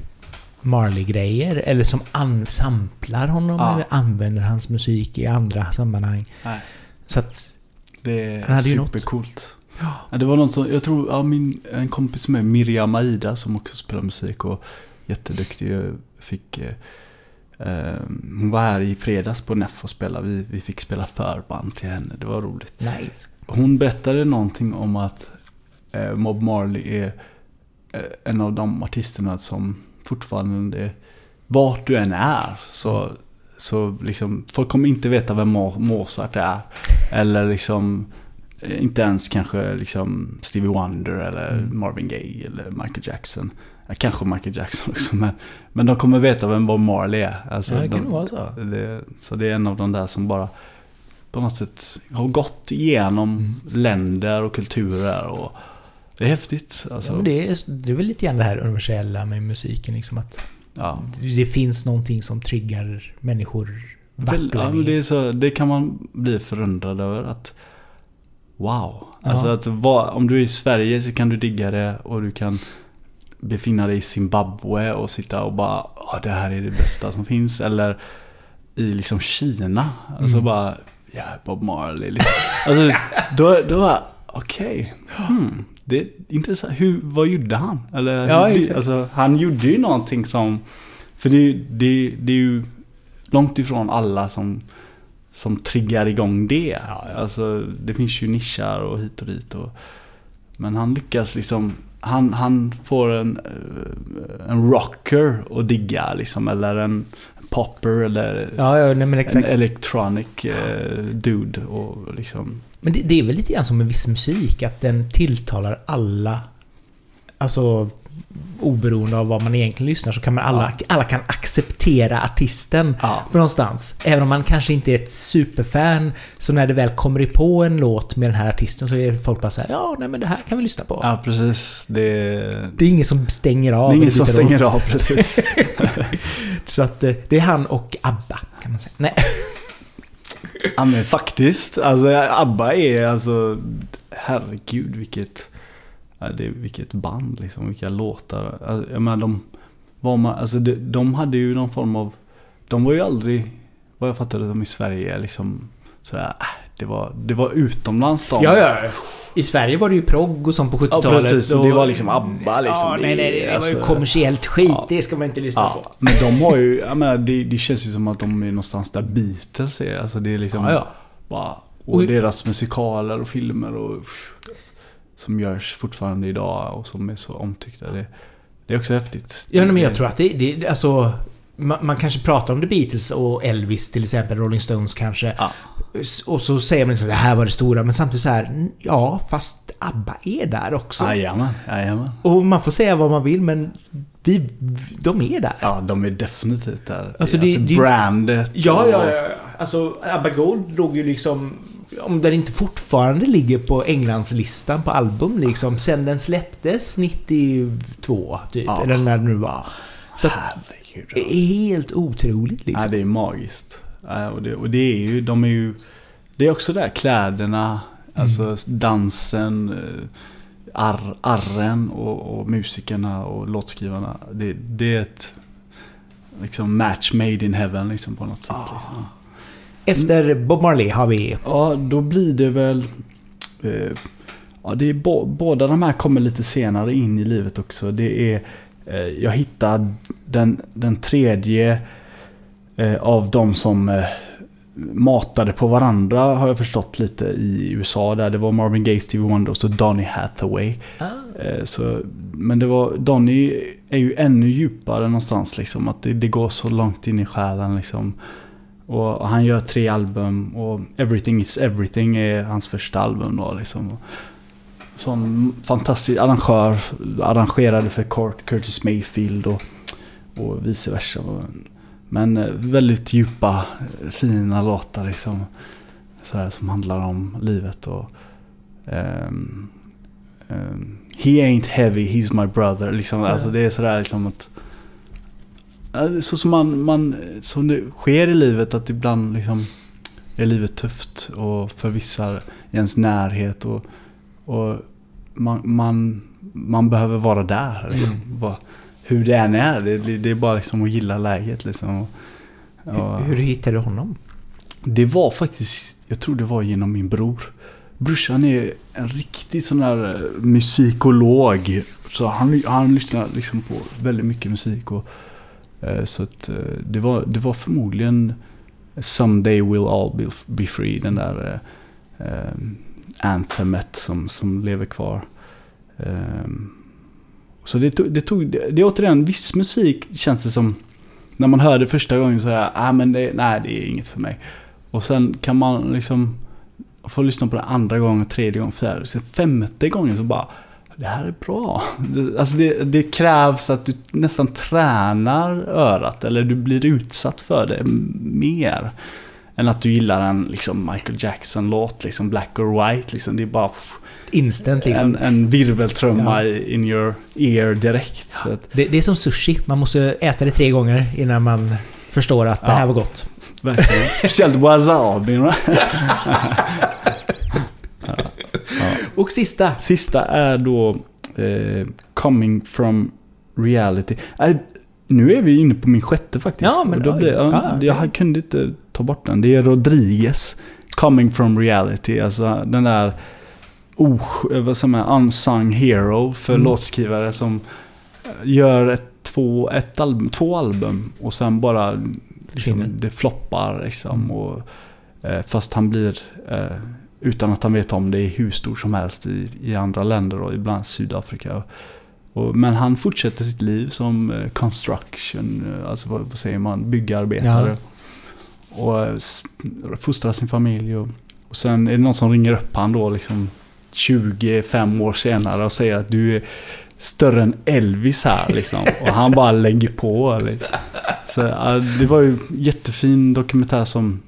Marley-grejer. Eller som samplar honom Ja. eller använder hans musik i andra sammanhang. Nej. Så att... Det är supercoolt. Ja. Det var någon som, jag tror, ja, min, en kompis med Miriam Aida som också spelar musik och jätteduktig. Jag Fick, eh, eh, hon var här i fredags på NEF och spelade. Vi, vi fick spela förband till henne. Det var roligt. Nice. Hon berättade någonting om att eh, Bob Marley är eh, en av de artisterna som fortfarande, vart du än är, så, så liksom, folk kommer inte veta vem Mo- Mozart är. Eller liksom, eh, inte ens kanske liksom Stevie Wonder eller Mm. Marvin Gaye eller Michael Jackson. Ja, kanske Michael Jackson också, men, men de kommer veta vem Bob Marley är. Alltså, Ja, det kan de, vara så. det, så det är en av de där som bara på något sätt har gått igenom Mm. länder och kulturer. Och det är häftigt. Alltså, Ja, det, är, det är väl lite grann det här universella med musiken. Liksom att ja. det finns någonting som triggar människor Väl, ja, det, så, det kan man bli förundrad över. att Wow. Alltså att vad, om du är i Sverige så kan du digga det och du kan befinna dig i Zimbabwe och sitta och bara "Ja, det här är det bästa som finns. Eller i liksom Kina. Alltså Mm. bara ja, Bob Marley. Liksom. Alltså, då, då bara okej. Hmm, det är intressant. Hur, vad gjorde han? Eller, Ja, hur, alltså, han gjorde ju någonting som... För det, det, det är ju långt ifrån alla som, som triggar igång det. Ja, ja. Alltså, det finns ju nischar och hit och dit. Och, men han lyckas liksom, han, han får en, eh, en rocker att digga liksom, eller en popper eller Ja, ja nej, en electronic eh, dude. Och liksom, Men det, det är väl lite grann som med viss musik, att den tilltalar alla. Alltså, oberoende av vad man egentligen lyssnar så kan man alla, alla kan acceptera artisten ja. på någonstans. Även om man kanske inte är ett superfan, så när det väl kommer på en låt med den här artisten så är folk bara så här, ja, nej men det här kan vi lyssna på. ja, precis. Det, Det är ingen som stänger av. det är ingen som stänger av precis. [laughs] Så att eh, det är han och ABBA, kan man säga. Nej. Ja men faktiskt. Alltså ABBA är alltså... Herregud vilket... Det, vilket band liksom. Vilka låtar. Alltså, jag menar de... Var man, alltså de, de hade ju någon form av... De var ju aldrig... Vad jag fattade som i Sverige liksom... Sådär, äh, det var, det var utomlands de. Ja, ja. I Sverige var det ju progg och sånt på 70-talet. Ja, precis. Och det var liksom ABBA liksom. Ja, nej, nej, det var ju alltså- kommersiellt skit. ja. Det ska man inte lyssna Ja, på. men de har ju, jag menar, det, det känns ju som att de är någonstans där Beatles är. Alltså det är liksom Ja, ja. bara, och Och- deras musikaler och filmer och som görs fortfarande idag och som är så omtyckta. Det, det är också häftigt. Ja, men jag tror att det, det alltså... Man, man kanske pratar om The Beatles och Elvis till exempel, Rolling Stones kanske. Ja. Och så säger man liksom det här var det stora, men samtidigt så här, "Mm, ja, fast ABBA är där också. Jajamän, jajamän. Och man får säga vad man vill, men vi, de är där. Ja, de är definitivt där. Alltså, det- det- brandet. Ja, ja, ja. Alltså, ABBA Gold låg ju liksom... Om den inte fortfarande ligger på Englandslistan på album liksom, sen den släpptes 92, typ. Ja. Eller när det nu var. Så Herregud. det är helt otroligt liksom. Ja, det är magiskt. Och, det, och det är ju, de är ju... Det är också där kläderna, alltså Mm. dansen, eh, arr, arren och, och musikerna och låtskrivarna. Det, det är ett liksom match made in heaven liksom på något sätt. Ah. Liksom. Efter Bob Marley har vi... Ja, då blir det väl... Eh, ja, det är bo, båda de här kommer lite senare in i livet också. Det är... Eh, jag hittade den, den tredje eh, av de som eh, matade på varandra har jag förstått lite i USA. Där det var Marvin Gaye, Stevie Wonder och så Donny Hathaway. Eh, Så, men det var, Donny är ju ännu djupare någonstans liksom. Att det, det går så långt in i själen liksom. Och han gör tre album och Everything is Everything är hans första album då liksom. Som fantastisk arrangör, arrangerade för Kurt, Curtis Mayfield och, och vice versa. Men eh, väldigt djupa, fina låtar liksom. Sådär som handlar om livet och Um, um, He ain't heavy, he's my brother. Liksom, alltså det är sådär liksom att så som man, man, som det sker i livet att ibland liksom är livet tufft och för vissa i ens närhet och, och man, man, man behöver vara där. Liksom. Mm. Bara, hur det än är, det, det är bara liksom att gilla läget liksom. Och, och, Hur, hur hittade du honom? det var faktiskt, jag tror det var genom min bror. Brorsan är en riktig sån här eh, musikolog. Så han, han lyssnar liksom på väldigt mycket musik. Och, Eh, så att eh, det var, det var förmodligen Someday we'll all be, be free. Den där eh, eh, anthemet som, som lever kvar. Eh, så det tog, det tog, det är återigen viss musik känns det som. När man hör det första gången så är ah, men det, nej det är inget för mig. Och sen kan man liksom få lyssna på det andra gången, tredje gången, fjärde, sen femte gången så bara det här är bra. Det, alltså det, det krävs att du nästan tränar örat eller du blir utsatt för det mer. Än att du gillar en liksom Michael Jackson-låt, liksom Black or White. Liksom. Det är bara Instant liksom. en, en virveltrumma Ja. in your ear direkt. Så att, Det, det är som sushi. Man måste äta det tre gånger innan man förstår att det Ja. här var gott. verkligen. Speciellt wasabi. [laughs] [laughs] Och sista. Sista är då eh, Coming from reality. Eh, nu är vi inne på min sjätte faktiskt. Ja, men då blir, ja, Ja, jag kunde inte ta bort den. Det är Rodriguez. Coming from reality. Alltså den där oh, vad som är unsung hero för Mm. låtskrivare som eh, gör ett, två, ett album, två album och sen bara liksom, det floppar liksom. Mm. Och, Eh, fast han blir, eh, utan att han vet om det, hur stor som helst i, i andra länder och ibland Sydafrika. Och, men han fortsätter sitt liv som eh, construction, eh, alltså vad, vad säger man, byggarbetare. Och eh, fostrar sin familj. Och, och sen är det någon som ringer upp han då liksom 25 år senare och säger att du är större än Elvis här liksom. [laughs] Och han bara lägger på. Liksom. Så, ja, det var ju jättefin dokumentär som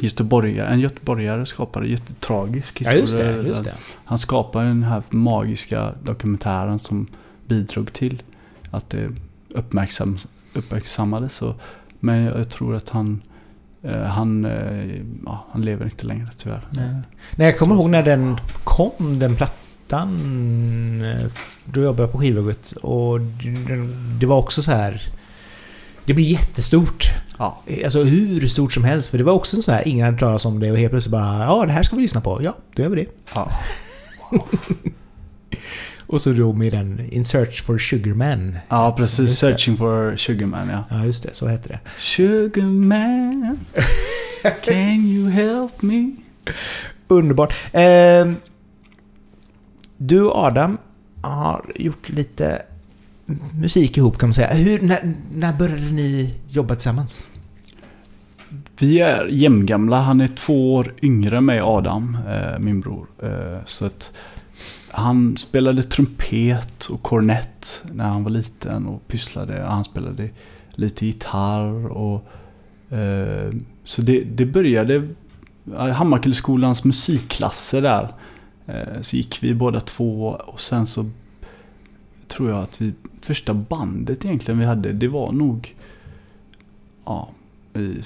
Göteborgare, en göteborgare skapade. Jättetragisk Ja, just det. historia. Just det. Han skapade den här magiska dokumentären som bidrog till att det uppmärksam, uppmärksammades. Och, men jag tror att han, eh, han, eh, ja, han lever inte längre tyvärr. Nej. Nej, jag kommer ihåg när den kom, den plattan. eh, Då jobbade jag på skivbolaget och det var också så här... Det blir jättestort. Ja. Alltså hur stort som helst. För det var också så här, ingen hade talat om det och helt plötsligt bara ja, det här ska vi lyssna på. Ja, då gör vi det. Ja. [laughs] Och så då med den In Search for Sugarman. ja, precis. Searching for Sugarman, ja. Ja, just det. Så hette det. Sugarman, [laughs] can you help me? Underbart. Ehm, du Adam har gjort lite musik ihop kan man säga. Hur, när, när började ni jobba tillsammans? Vi är jämngamla. Han är två år yngre än mig, Adam, eh, min bror. Eh, så att han spelade trumpet och kornett när han var liten och pysslade. Han spelade lite gitarr och... Eh, så det, det började... Eh, Hammarkullsskolans Hammarkullskolans musikklasser där. Eh, så gick vi båda två och sen så tror jag att vi... Första bandet egentligen vi hade, det var nog... Ja, i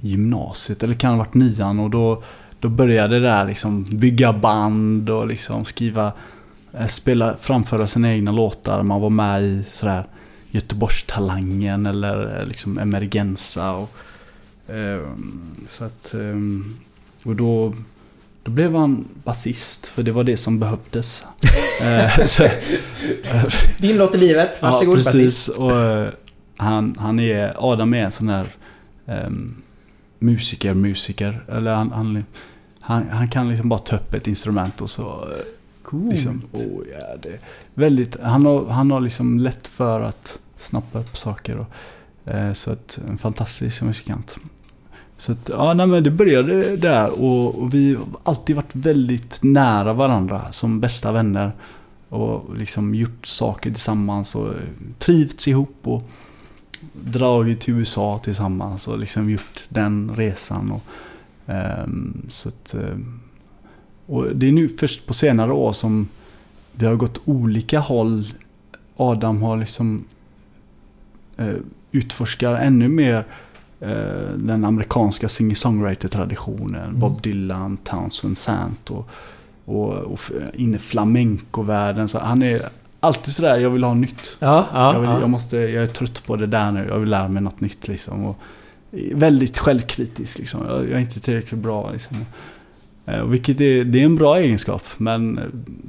gymnasiet eller kan ha varit nian och då, då började det där liksom bygga band och liksom skriva, eh, spela, framföra sina egna låtar. Man var med i sådär Göteborgstalangen eller eh, liksom Emergenza och eh, så att eh, och då då blev han basist för det var det som behövdes. [laughs] Eh, så, eh, Din låt i livet. Varsågod ja, precis. Och, eh, han, han är, Adam är en sån här um, musiker, musiker. Eller han, han, han, han kan liksom bara ta upp ett instrument och så Coolt. liksom, oh, ja, det väldigt, han har, han har liksom lätt för att snappa upp saker. Och, eh, så att en fantastisk musikant. Så att, ja, nej, men det började där och, och vi har alltid varit väldigt nära varandra som bästa vänner. Och liksom gjort saker tillsammans och trivts ihop och dragit till USA tillsammans och liksom gjort den resan. Och, um, så att, eh, och det är nu först på senare år som vi har gått olika håll. Adam har liksom uh, utforskar ännu mer den amerikanska singer-songwriter-traditionen. Mm. Bob Dylan, Townsend Sant och, och, och f- in i flamenco-världen. Så han är alltid sådär, jag vill ha nytt. Ja, ja, jag, vill, ja. jag, måste, jag är trött på det där nu, jag vill lära mig något nytt liksom. Och väldigt självkritisk liksom. Jag, är inte tillräckligt bra liksom. Eh, vilket är, det är en bra egenskap, men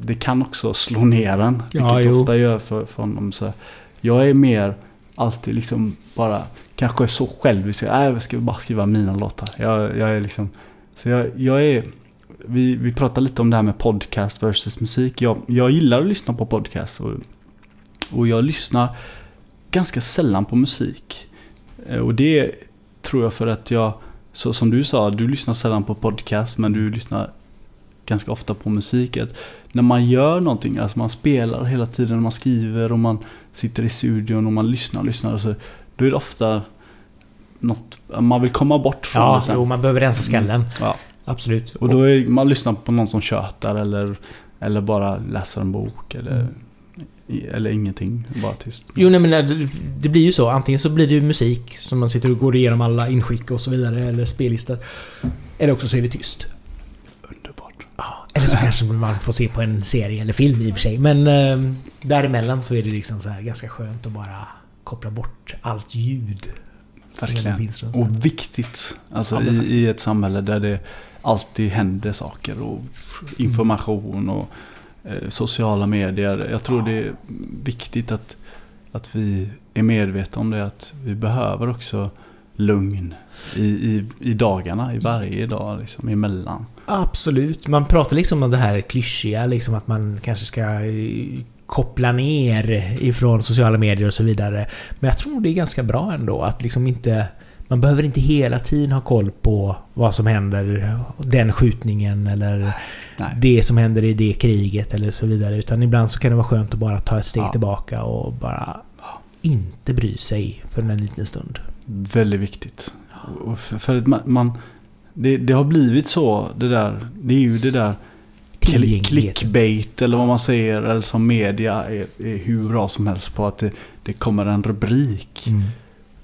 det kan också slå ner en. Vilket Ja, ofta gör för, för honom. Så jag är mer alltid liksom bara, kanske är så självisk. Äh, jag ska bara skriva mina låtar. Jag, jag är liksom, så jag, jag är, vi, vi pratar lite om det här med podcast versus musik. Jag, jag gillar att lyssna på podcast och, och jag lyssnar ganska sällan på musik. Eh, och det tror jag för att jag, så som du sa, du lyssnar sällan på podcast men du lyssnar ganska ofta på musik. Att när man gör någonting, alltså man spelar hela tiden, man skriver och man sitter i studion och man lyssnar och lyssnar. Så då är det ofta något, man vill komma bort från Ja, det sen. jo, man behöver rensa skallen. Ja. Absolut. Och då är man lyssnar på någon som tjötar eller, eller bara läser en bok eller, Mm. eller ingenting, bara tyst. Jo, nej, men det, det blir ju så. Antingen så blir det ju musik som man sitter och går igenom alla inskick och så vidare, eller spellistor. Eller också så är det tyst. Underbart. Ja, eller så kanske man får se på en serie eller film i och för sig. Men eh, däremellan så är det liksom så här ganska skönt att bara koppla bort allt ljud. Verkligen. Och viktigt. Alltså Ja, i, i ett samhälle där det alltid händer saker och information och eh, sociala medier. Jag tror Ja. det är viktigt att, att vi är medvetna om det. Att vi behöver också lugn i, i, i dagarna, i varje dag liksom emellan. Absolut. Man pratar liksom om det här klyschiga, liksom att man kanske ska eh, koppla ner ifrån sociala medier och så vidare. Men jag tror det är ganska bra ändå att liksom inte... Man behöver inte hela tiden ha koll på vad som händer, den skjutningen eller Nej. det som händer i det kriget eller så vidare. Utan ibland så kan det vara skönt att bara ta ett steg Ja. tillbaka och bara inte bry sig för en liten stund. Väldigt viktigt. För, för man, man det, det har blivit så, det där, det är ju det där Tillgängligheten. clickbait eller vad man säger, eller som media är, är hur bra som helst på att det, det kommer en rubrik. Mm.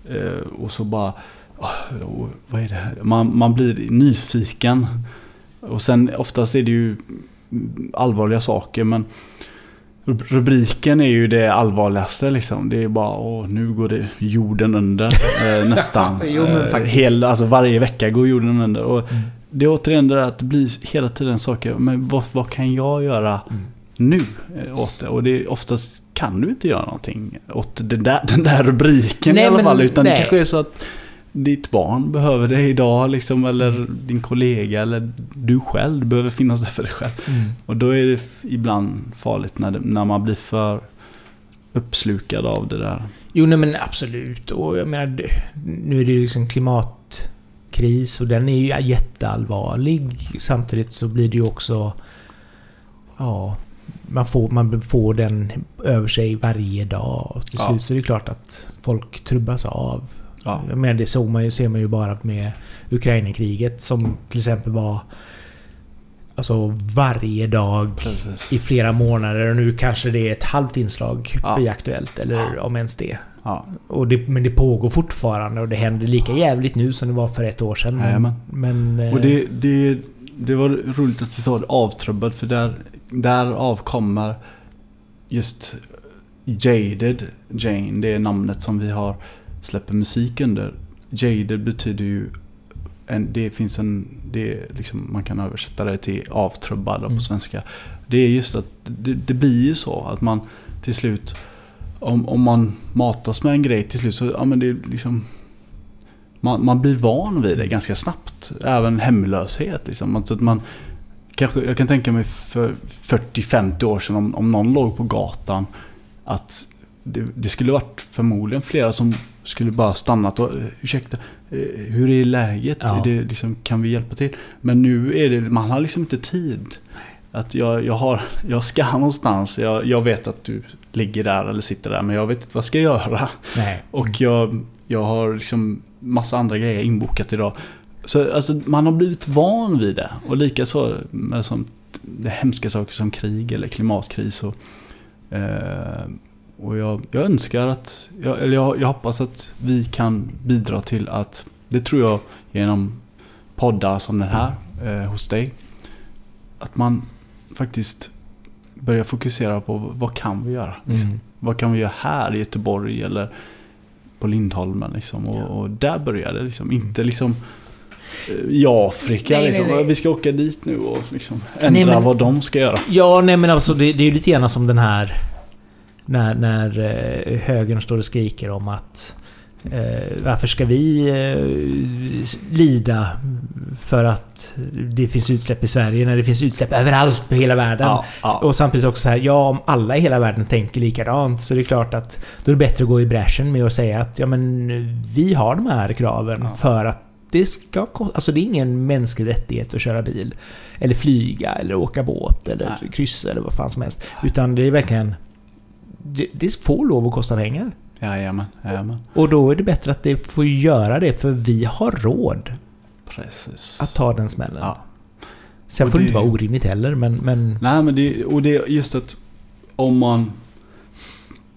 Eh, och så bara, åh, vad är det här? Man, man blir nyfiken. Och sen oftast är det ju allvarliga saker men rub- rubriken är ju det allvarligaste liksom. Det är bara, åh, nu går det jorden under eh, nästan. [laughs] Jo, men Eh, faktiskt. hel, alltså varje vecka går jorden under. Och Mm. Det är återigen det där att det blir hela tiden saker, men vad, vad kan jag göra Mm. nu eh, åt det? Och det är oftast kan du inte göra någonting åt den där, den där rubriken Nej, i alla men- fall. Utan nej. det kanske är så att ditt barn behöver det idag liksom, eller din kollega eller du själv behöver finnas där för dig själv. Mm. Och då är det ibland farligt när, det, när man blir för uppslukad av det där. Jo, nej men absolut. Och jag menar, nu är det ju liksom klimatkris och den är ju jätteallvarlig. Samtidigt så blir det ju också... Ja, man får, man får den över sig varje dag. Och till Ja. slut så är det klart att folk trubbas av. Ja. Menar, det såg man ju, ser man ju bara med Ukraina-kriget som till exempel var... Alltså varje dag Precis. i flera månader och nu kanske det är ett halvt inslag Ja. blir aktuellt. Eller om ens det. Ja. Och det, men det pågår fortfarande och det händer lika jävligt nu som det var för ett år sedan. Men, men eh, Och det, det, det var roligt att du sa det avtrubbad för där, därav kommer just Jaded Jane, det är namnet som vi har släpper musik under. Jaded betyder ju en, det finns en, det är liksom, man kan översätta det till avtrubbad Mm. på svenska. Det är just att det, det blir ju så att man till slut om, om man matas med en grej till slut så, ja men det är liksom man, man blir van vid det ganska snabbt. Även hemlöshet liksom. Alltså att man, kanske, jag kan tänka mig för 40-50 år sedan om, om någon låg på gatan att det, det skulle varit förmodligen flera som skulle bara stannat och "Eh, ursäkta, eh, hur är läget? Ja. Är det, liksom, kan vi hjälpa till? Men nu är det, man har liksom inte tid. Att jag, jag, har, jag ska [laughs] någonstans, jag, jag vet att du ligger där eller sitter där men jag vet inte vad jag ska göra. Nej. Och jag, jag har liksom massa andra grejer inbokat idag. Så alltså, man har blivit van vid det. Och likaså med som, det hemska saker som krig eller klimatkris. Och, eh, och jag, jag önskar att, jag, eller jag, jag hoppas att vi kan bidra till att, det tror jag genom poddar som den här eh, hos dig. Att man faktiskt börjar fokusera på vad kan vi göra? Liksom. Mm. Vad kan vi göra här i Göteborg eller på Lindholmen liksom? Och, Ja. och där börjar det liksom. Inte liksom eh, i Afrika Nej, nej, liksom. nej. Vi ska åka dit nu och liksom ändra Nej, men- vad de ska göra. Ja, nej men alltså det, det är ju lite grann som den här... När, när eh, högern står och skriker om att eh, varför ska vi eh, lida för att det finns utsläpp i Sverige när det finns utsläpp överallt på hela världen? Ja, ja. Och samtidigt också så här, ja om alla i hela världen tänker likadant så är det klart att då är det bättre att gå i bräschen med att säga att ja men vi har de här kraven Ja. för att det ska Alltså det är ingen mänsklig rättighet att köra bil. Eller flyga eller åka båt eller Nej. kryssa eller vad fan som helst. Utan det är verkligen... Det, det får lov att kosta pengar. Jajamän, jajamän. Och då är det bättre att det får göra det för vi har råd Precis. att ta den smällen. Ja. Sen Och får det inte vara orimligt heller men... men Nej men det, och det är just att om man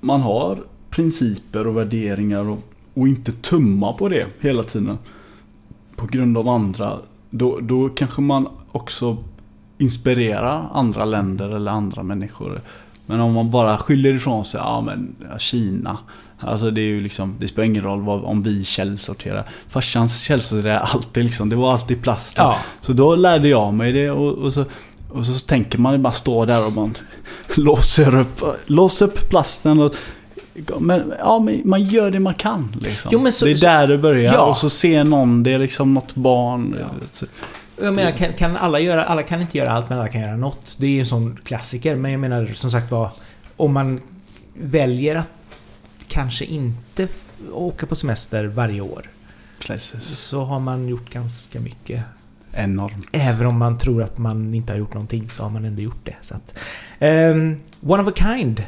man har principer och värderingar och, och inte tumma på det hela tiden på grund av andra då, då kanske man också inspirerar andra länder eller andra människor. Men om man bara skyller ifrån sig, ja men Kina. Alltså det är ju liksom, det spelar ingen roll vad, om vi källsorterar. Farsans källsorterar alltid liksom, det var alltid plast. ja. Så då lärde jag mig det och, och, så, och så tänker man bara stå där och man [laughs] låser upp, låser upp plasten och Men, ja, men man gör det man kan. Liksom. Jo, så- det är där det börjar. Ja. Och så ser någon, det är liksom något barn. Så- Jag menar, kan, kan alla göra... Alla kan inte göra allt, men alla kan göra något. Det är ju en sån klassiker. Men jag menar, som sagt var, om man väljer att kanske inte åka på semester varje år, Places. så har man gjort ganska mycket. Enormt. Även om man tror att man inte har gjort någonting, så har man ändå gjort det. Så att, ehm, one of a kind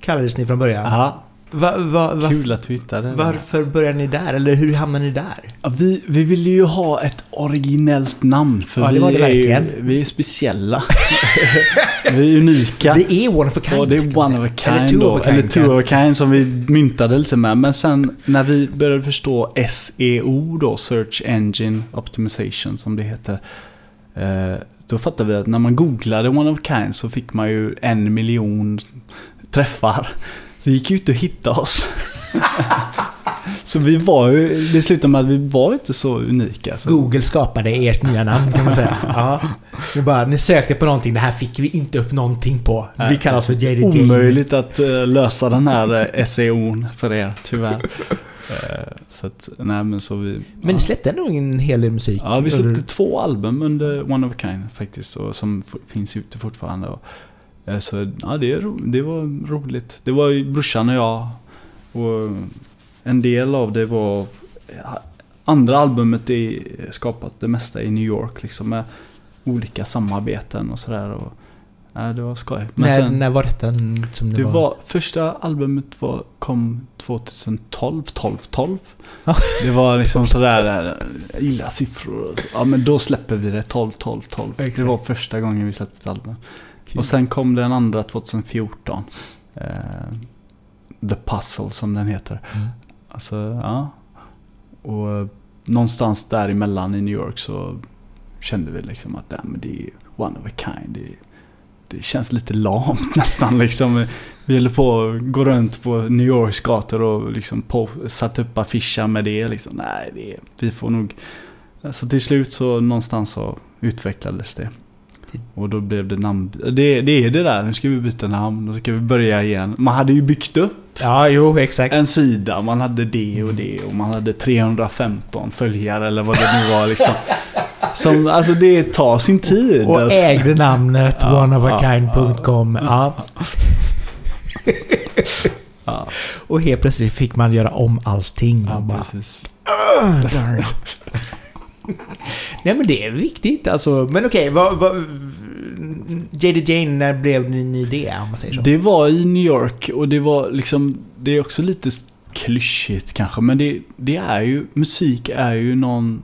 kallades ni från början. Aha, Va, va, va, kul att du hittade varför började ni där? Eller hur hamnade ni där? Ja, vi, vi ville ju ha ett originellt namn. För Ja, det vi, var det är verkligen. vi är speciella. [laughs] vi är unika. Vi är one of a kind. Och det är one of a kind Eller two då. of a kind. Eller two of a kind som vi myntade lite med. Men sen när vi började förstå SEO då, Search Engine Optimization som det heter. Eh, då fattade vi att när man googlade one of a kind så fick man ju en miljon träffar. Så det gick ju inte att hitta oss. [laughs] så vi var ju, det slutade med att vi var inte så unika. Så. Google skapade ert nya namn kan man säga. [laughs] Ja. Ni, bara, ni sökte på någonting, det här fick vi inte upp någonting på. Vi kallas för JDJ. Omöjligt att eh, lösa den här eh, SEOn för er, tyvärr. [laughs] Eh, så att, nej men så vi... Men ni släppte nog en hel del musik. Ja, vi släppte två album under One of a Kind faktiskt. Och, som finns ute fortfarande. Och, så ja, det, det var roligt. Det var ju brorsan och jag. Och en del av det var... Andra albumet är skapat det mesta i New York liksom. Med olika samarbeten och sådär. Och, ja, det var skoj. Men när, sen, när var detta som det, det var? var, första albumet var, kom 2012, 12, 12. Ja. Det var liksom sådär, eh, jag gillar siffror. och så. Ja men då släpper vi det 12, 12, 12. Det Exakt. var första gången vi släppte ett album. Kul. Och sen kom den andra 2014. Eh, The Puzzle som den heter. Mm. Alltså, ja. Och eh, någonstans däremellan i New York så kände vi liksom att men det är one of a kind. Det, det känns lite lamt [laughs] nästan liksom. Vi höll på att gå runt på New Yorks gator och liksom på, satt upp affischer med det. Liksom. Nej, det, vi får nog... Så till slut så någonstans så utvecklades det. Och då blev det namn... Det, det är det där, nu ska vi byta namn, nu ska vi börja igen. Man hade ju byggt upp Ja, jo, exakt. en sida, man hade det och det och man hade 315 följare eller vad det nu var liksom. [laughs] Som, alltså det tar sin tid. Och alltså. ägde namnet Ja, oneofakind.com. Ja. Ja, Och helt plötsligt fick man göra om allting. ja och bara, precis. [laughs] Nej men det är viktigt alltså. Men okej, vad... vad JD Jane, när blev ni ni det om man säger så? Det var i New York och det var liksom, det är också lite klyschigt kanske, men det, det är ju, musik är ju någon,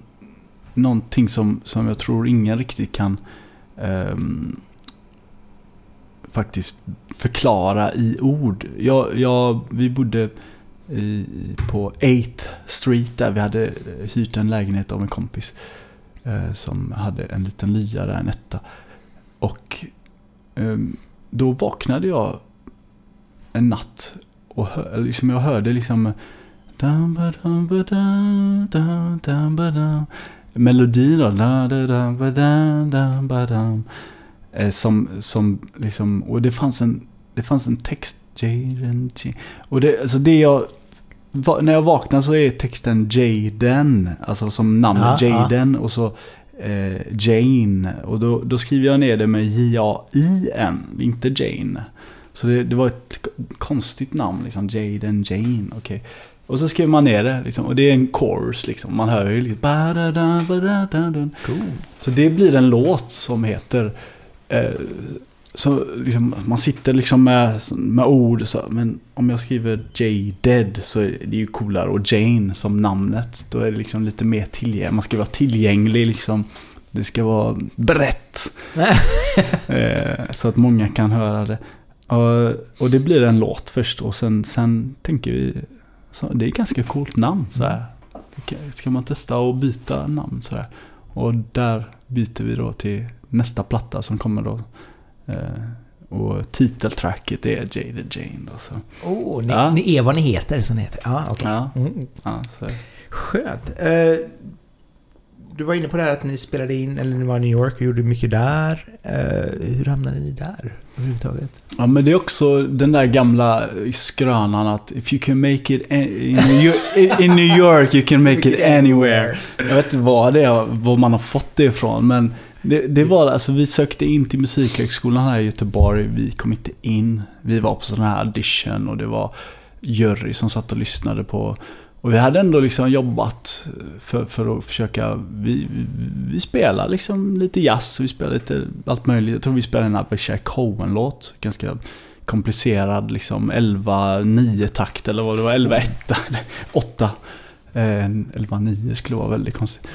någonting som, som jag tror ingen riktigt kan um, faktiskt förklara i ord. Jag, jag, vi bodde i, på 8th Street där vi hade eh, hyrt en lägenhet av en kompis eh, som hade en liten lya där, en etta. Och eh, då vaknade jag en natt och hör, liksom jag hörde liksom ba, ba, ba, melodin då. Eh, som, som liksom, och det fanns en, det fanns en text Jaden, och det, alltså det jag när jag vaknar så är texten Jaden, alltså som namnet Ja, ja. Jaden och så eh, Jane. Och då, då skriver jag ner det med J-A-I-N, inte Jane. Så det, det var ett konstigt namn, liksom Jaden, Jane, okej. Och så skriver man ner det, liksom, och det är en chorus, liksom. man hör ju. Cool. Så det blir en låt som heter... Eh, så liksom, man sitter liksom med, med ord så, men om jag skriver J-Dead så är det ju coolare och Jane som namnet. Då är det liksom lite mer tillgängligt. Man ska vara tillgänglig liksom. Det ska vara brett. [laughs] eh, så att många kan höra det. Och, och det blir en låt först och sen, sen tänker vi... Så, det är ett ganska coolt namn så här. Ska- Ska man testa och byta namn så här. Och där byter vi då till nästa platta som kommer då. Eh, och titeltracket är Jaded Jane. Då, så. Oh, ni, Ja. ni är vad ni heter, som ni heter. Ja, okej. Ja. Mm. Ja, så. Skönt. Eh, du var inne på det här att ni spelade in, eller ni var i New York och gjorde mycket där. Eh, hur hamnade ni där överhuvudtaget? Ja men det är också den där gamla skrönan att if you can make it in New York, in New York you can make it [laughs] anywhere. Jag vet inte vad det är, var man har fått det ifrån men det, det var alltså, vi sökte in till Musikhögskolan här i Göteborg. Vi kom inte in. Vi var på sån här audition och det var jury som satt och lyssnade på och vi hade ändå liksom jobbat för, för att försöka, vi, vi, vi spelade liksom lite jazz, och vi spelade lite allt möjligt. Jag tror vi spelade en Avishai Cohen-låt, ganska komplicerad liksom 11-9 takt eller vad det var, 11-1 8. 11-9 skulle vara väldigt konstigt.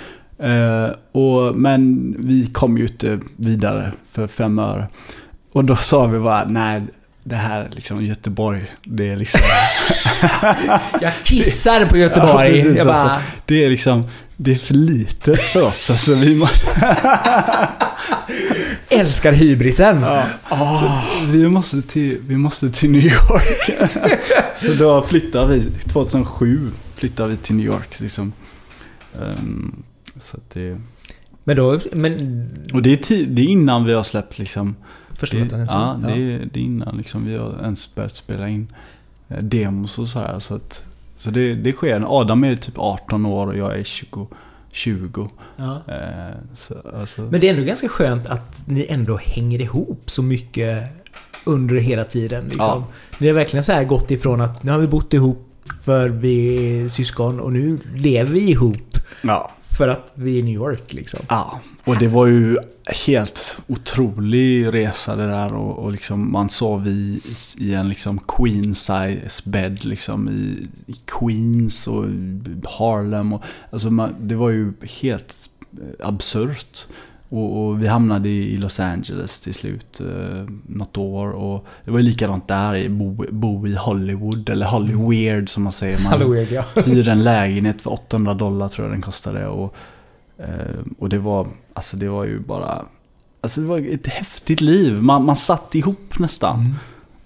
Eh, och, men vi kom ju inte vidare för fem öre. Och då sa vi bara, nej det här liksom Göteborg, det är liksom... [laughs] jag kissar på Göteborg. Ja, precis, bara... alltså, det är liksom, det är för litet för oss. Alltså vi måste... [laughs] Älskar hybrisen. Ja. Oh, vi, måste till, vi måste till New York. [laughs] så då flyttar vi, 2007 flyttar vi till New York. Liksom. Um, så det... Men då, men... Och det är, tid, det är innan vi har släppt liksom Första det, ja, det, är, det är innan liksom vi har ens börjat spela in eh, demos och så här. Så, att, så det, det sker. Adam är typ 18 år och jag är 20. 20. Ja. Eh, så, alltså. Men det är ändå ganska skönt att ni ändå hänger ihop så mycket under hela tiden. Liksom. Ja. Ni har verkligen så här gått ifrån att nu har vi bott ihop för vi är syskon och nu lever vi ihop. Ja. För att vi är i New York liksom. Ja, och det var ju helt otrolig resa det där och, och liksom man sov i, i en liksom queen size bed liksom i, i Queens och Harlem och alltså man, det var ju helt absurt. Och, och, vi hamnade i Los Angeles till slut eh, något år och det var ju likadant där, bo, bo i Hollywood eller Hollyweird som man säger. Man Hollyweird, ja. hyr en lägenhet för 800 dollar tror jag den kostade och Eh, och det var, alltså det var ju bara, alltså det var ett häftigt liv. Man, man satt ihop nästan. Mm.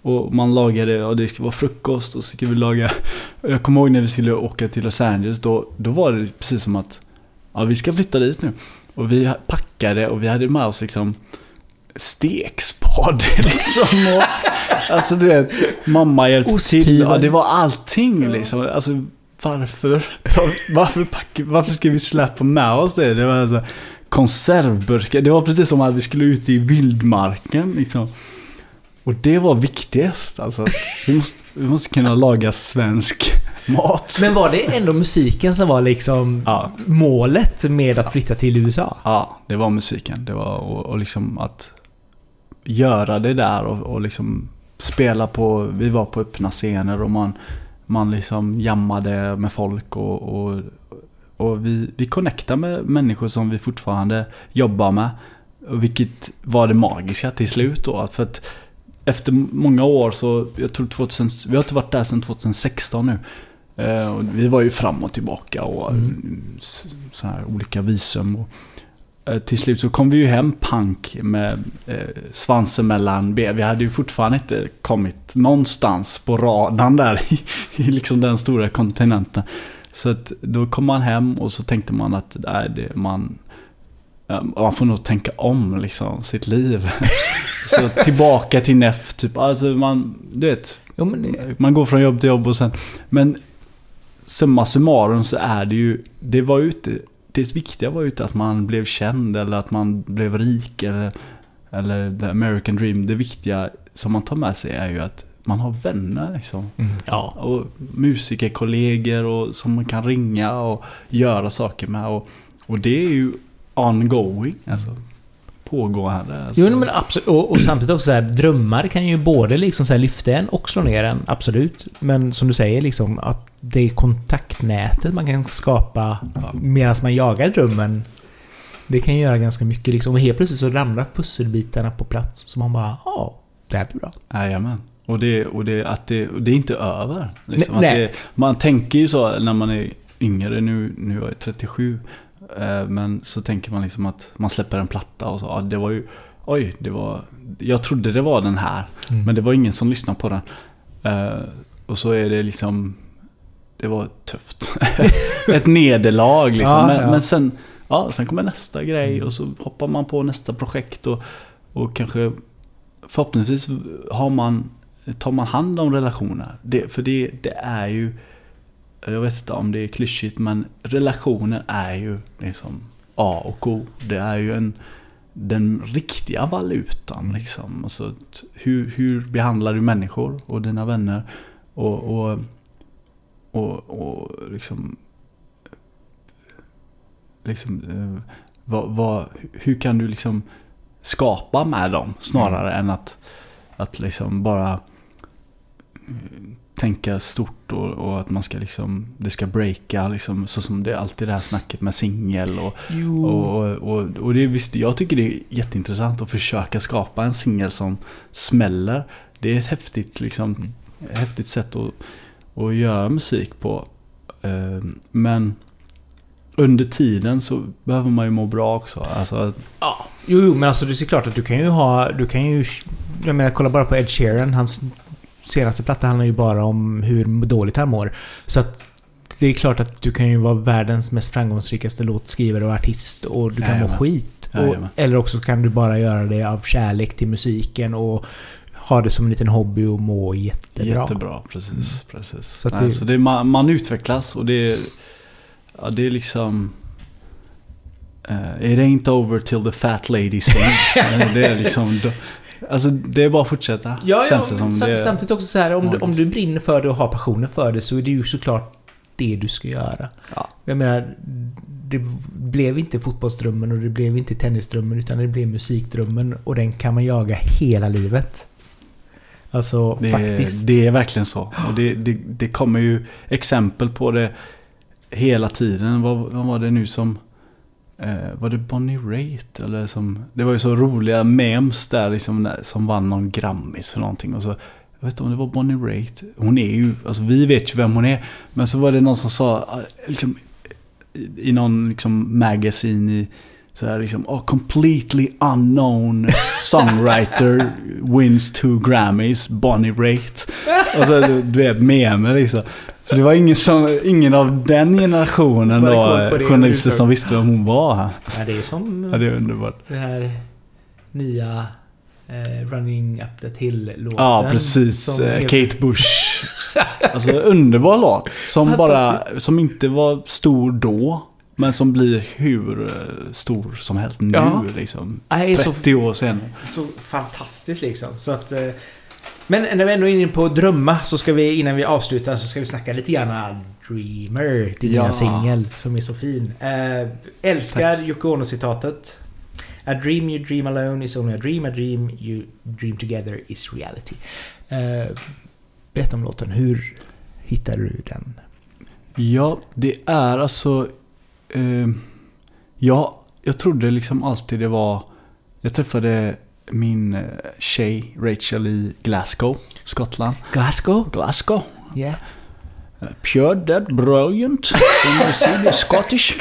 Och man lagade, och det skulle vara frukost och så skulle vi laga. Jag kommer ihåg när vi skulle åka till Los Angeles, då, då var det precis som att, ja vi ska flytta dit nu. Och vi packade och vi hade med oss liksom stekspad [laughs] liksom. Och, alltså du vet, mamma hjälpte till. Ja, det var allting liksom. Alltså, varför? Varför, pack, varför ska vi släppa med oss det? Det var alltså konservburkar. Det var precis som att vi skulle ut i vildmarken liksom. Och det var viktigast alltså. Vi måste, vi måste kunna laga svensk mat. Men var det ändå musiken som var liksom ja. målet med att flytta till USA? Ja, det var musiken. Det var och, och liksom att göra det där och, och liksom spela på, vi var på öppna scener och man man liksom jammade med folk och, och, och vi, vi connectade med människor som vi fortfarande jobbar med. Vilket var det magiska till slut då. För att efter många år så, jag tror 2000, vi har inte varit där sedan 2016 nu. Eh, vi var ju fram och tillbaka och mm. så här olika visum. Och, Eh, till slut så kom vi ju hem pank med eh, svansen mellan ben. Vi hade ju fortfarande inte kommit någonstans på radarn där i, i liksom den stora kontinenten. Så att då kom man hem och så tänkte man att nej, det, man, man får nog tänka om liksom sitt liv. [laughs] så tillbaka till NEF typ. Alltså man, du vet. Jo, det... Man går från jobb till jobb och sen. Men summa summarum så är det ju, det var ju inte det viktiga var ju inte att man blev känd eller att man blev rik eller, eller the American dream. Det viktiga som man tar med sig är ju att man har vänner liksom. Mm. Ja. Och musikerkollegor och, som man kan ringa och göra saker med. Och, och det är ju ongoing. Alltså pågående. Alltså. Jo, men absolut. Och, och, samtidigt också så här, drömmar kan ju både liksom så här lyfta en och slå ner en, absolut. Men som du säger, liksom att det är kontaktnätet man kan skapa ja. medan man jagar drömmen. Det kan ju göra ganska mycket liksom. Och helt plötsligt så ramlar pusselbitarna på plats. Så man bara, ja, det här blir bra. Jajamän. Och det, och det, att det, det är inte över. Liksom. Nej, det, man tänker ju så när man är yngre, nu, nu är jag 37. Eh, men så tänker man liksom att man släpper en platta och så, ja, det var ju, oj, det var, jag trodde det var den här. Mm. Men det var ingen som lyssnade på den. Eh, och så är det liksom, det var tufft. [laughs] Ett nederlag liksom. Ja, men, ja. men, sen, ja, sen kommer nästa grej och så hoppar man på nästa projekt och, och kanske förhoppningsvis har man, tar man hand om relationer. Det, för det, det är ju, jag vet inte om det är klyschigt, men relationer är ju liksom A och O. Det är ju en, den riktiga valutan. Liksom. Alltså, hur, hur behandlar du människor och dina vänner? Och, och, och, och liksom... liksom eh, vad, vad, hur kan du liksom skapa med dem snarare än att, att liksom bara mm, tänka stort och, och att man ska liksom, det ska breaka liksom, så som det är alltid det här snacket med singel och, och, och, och det är visst, jag tycker det är jätteintressant att försöka skapa en singel som smäller. Det är ett häftigt, liksom, häftigt sätt att, att göra musik på. Eh, Men under tiden så behöver man ju må bra också. Alltså, Ja, jo, jo, men alltså det är klart att du kan ju ha... Du kan ju... Jag menar, kolla bara på Ed Sheeran. Hans senaste platta handlar ju bara om hur dåligt han mår. Så att det är klart att du kan ju vara världens mest framgångsrikaste låtskrivare och artist och du kan må skit. Och, eller också kan du bara göra det av kärlek till musiken och ha det som en liten hobby och må jättebra. Jättebra, precis. precis. Så Nej, det- så det man, man utvecklas och det ja, det är liksom... Uh, it ain't over till the fat lady sings. [laughs] Det är liksom... Alltså det är bara att fortsätta. Ja, känns ja det som. sam, det, samtidigt också så här, om, du, om du brinner för det och har passionen för det så är det ju såklart det du ska göra. Ja. Jag menar, det blev inte fotbollsdrömmen och det blev inte tennisdrömmen utan det blev musikdrömmen och den kan man jaga hela livet. Alltså det, faktiskt. det är verkligen så. Och det, det, det kommer ju exempel på det hela tiden. Vad, vad var det nu som... Eh, var det Bonnie Raitt? Eller som, det var ju så roliga memes där liksom, som vann någon Grammis för någonting. Och så, jag vet inte om det var Bonnie Raitt. Hon är ju, alltså vi vet ju vem hon är. Men så var det någon som sa, eh, liksom, i, i någon liksom magasin i så här liksom, oh, completely unknown songwriter wins two Grammys, Bonnie Raitt. Och så du vet, memer liksom. Så det var ingen, som, ingen av den generationen Som då, det journalister som överhuvudtaget. visste vem hon var. Ja, det är som Ja, det är underbart. den här nya eh, Running Up That Hill-låten. Ja, precis. som Eh, Kate Bush. [laughs] Alltså underbar låt. Som bara, som inte var stor då. Men som blir hur eh, stor som helst nu Ja. liksom. Nej, så 30 år senare. Så fantastiskt liksom. Så att, eh, men när vi ändå är inne på drömma så ska vi innan vi avslutar så ska vi snacka lite grann Dreamer, din Ja. nya singel som är så fin. Eh, älskar Yoko Ono-citatet. A dream you dream alone is only a dream, a dream you dream together is reality. Eh, berätta om låten, hur hittade du den? Ja, det är alltså... Eh, ja, jag trodde liksom alltid det var... Jag träffade min eh, tjej Rachel i Glasgow, Skottland. Glasgow? Glasgow. Yeah. Uh, Pure Dead Brilliant. The [laughs] Scottish.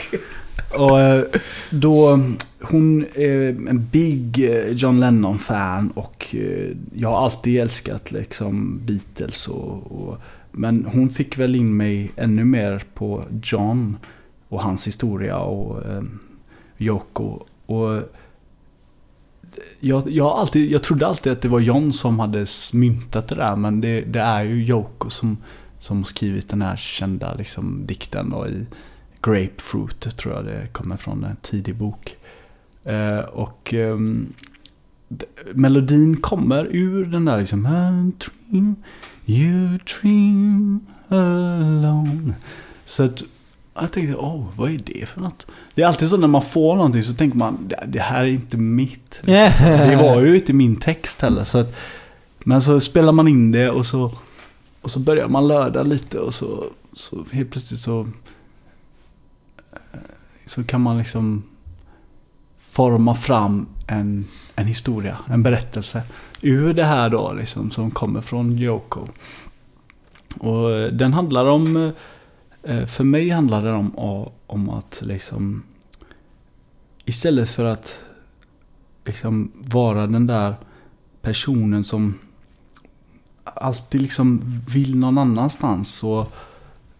Och eh, då, hon är en big eh, John Lennon-fan och eh, jag har alltid älskat liksom Beatles och, och men hon fick väl in mig ännu mer på John och hans historia och eh, Yoko. Och jag, jag, alltid, jag trodde alltid att det var John som hade myntat det där men det, det är ju Yoko som, som skrivit den här kända liksom, dikten då, i Grapefruit tror jag det kommer från en tidig bok. Eh, och eh, melodin kommer ur den där liksom "I dream, You dream alone. Så att jag tänkte, åh, vad är det för något? Det är alltid så när man får någonting så tänker man, det, här är inte mitt. [laughs] Det var ju inte min text heller. Så att, men så spelar man in det och så, och så börjar man löda lite och så, så helt plötsligt så, eh, så kan man liksom forma fram en, en historia, en berättelse ur det här då liksom som kommer från Yoko. Och eh, den handlar om, eh, Eh, för mig handlade det om, om att liksom istället för att liksom vara den där personen som alltid liksom vill någon annanstans och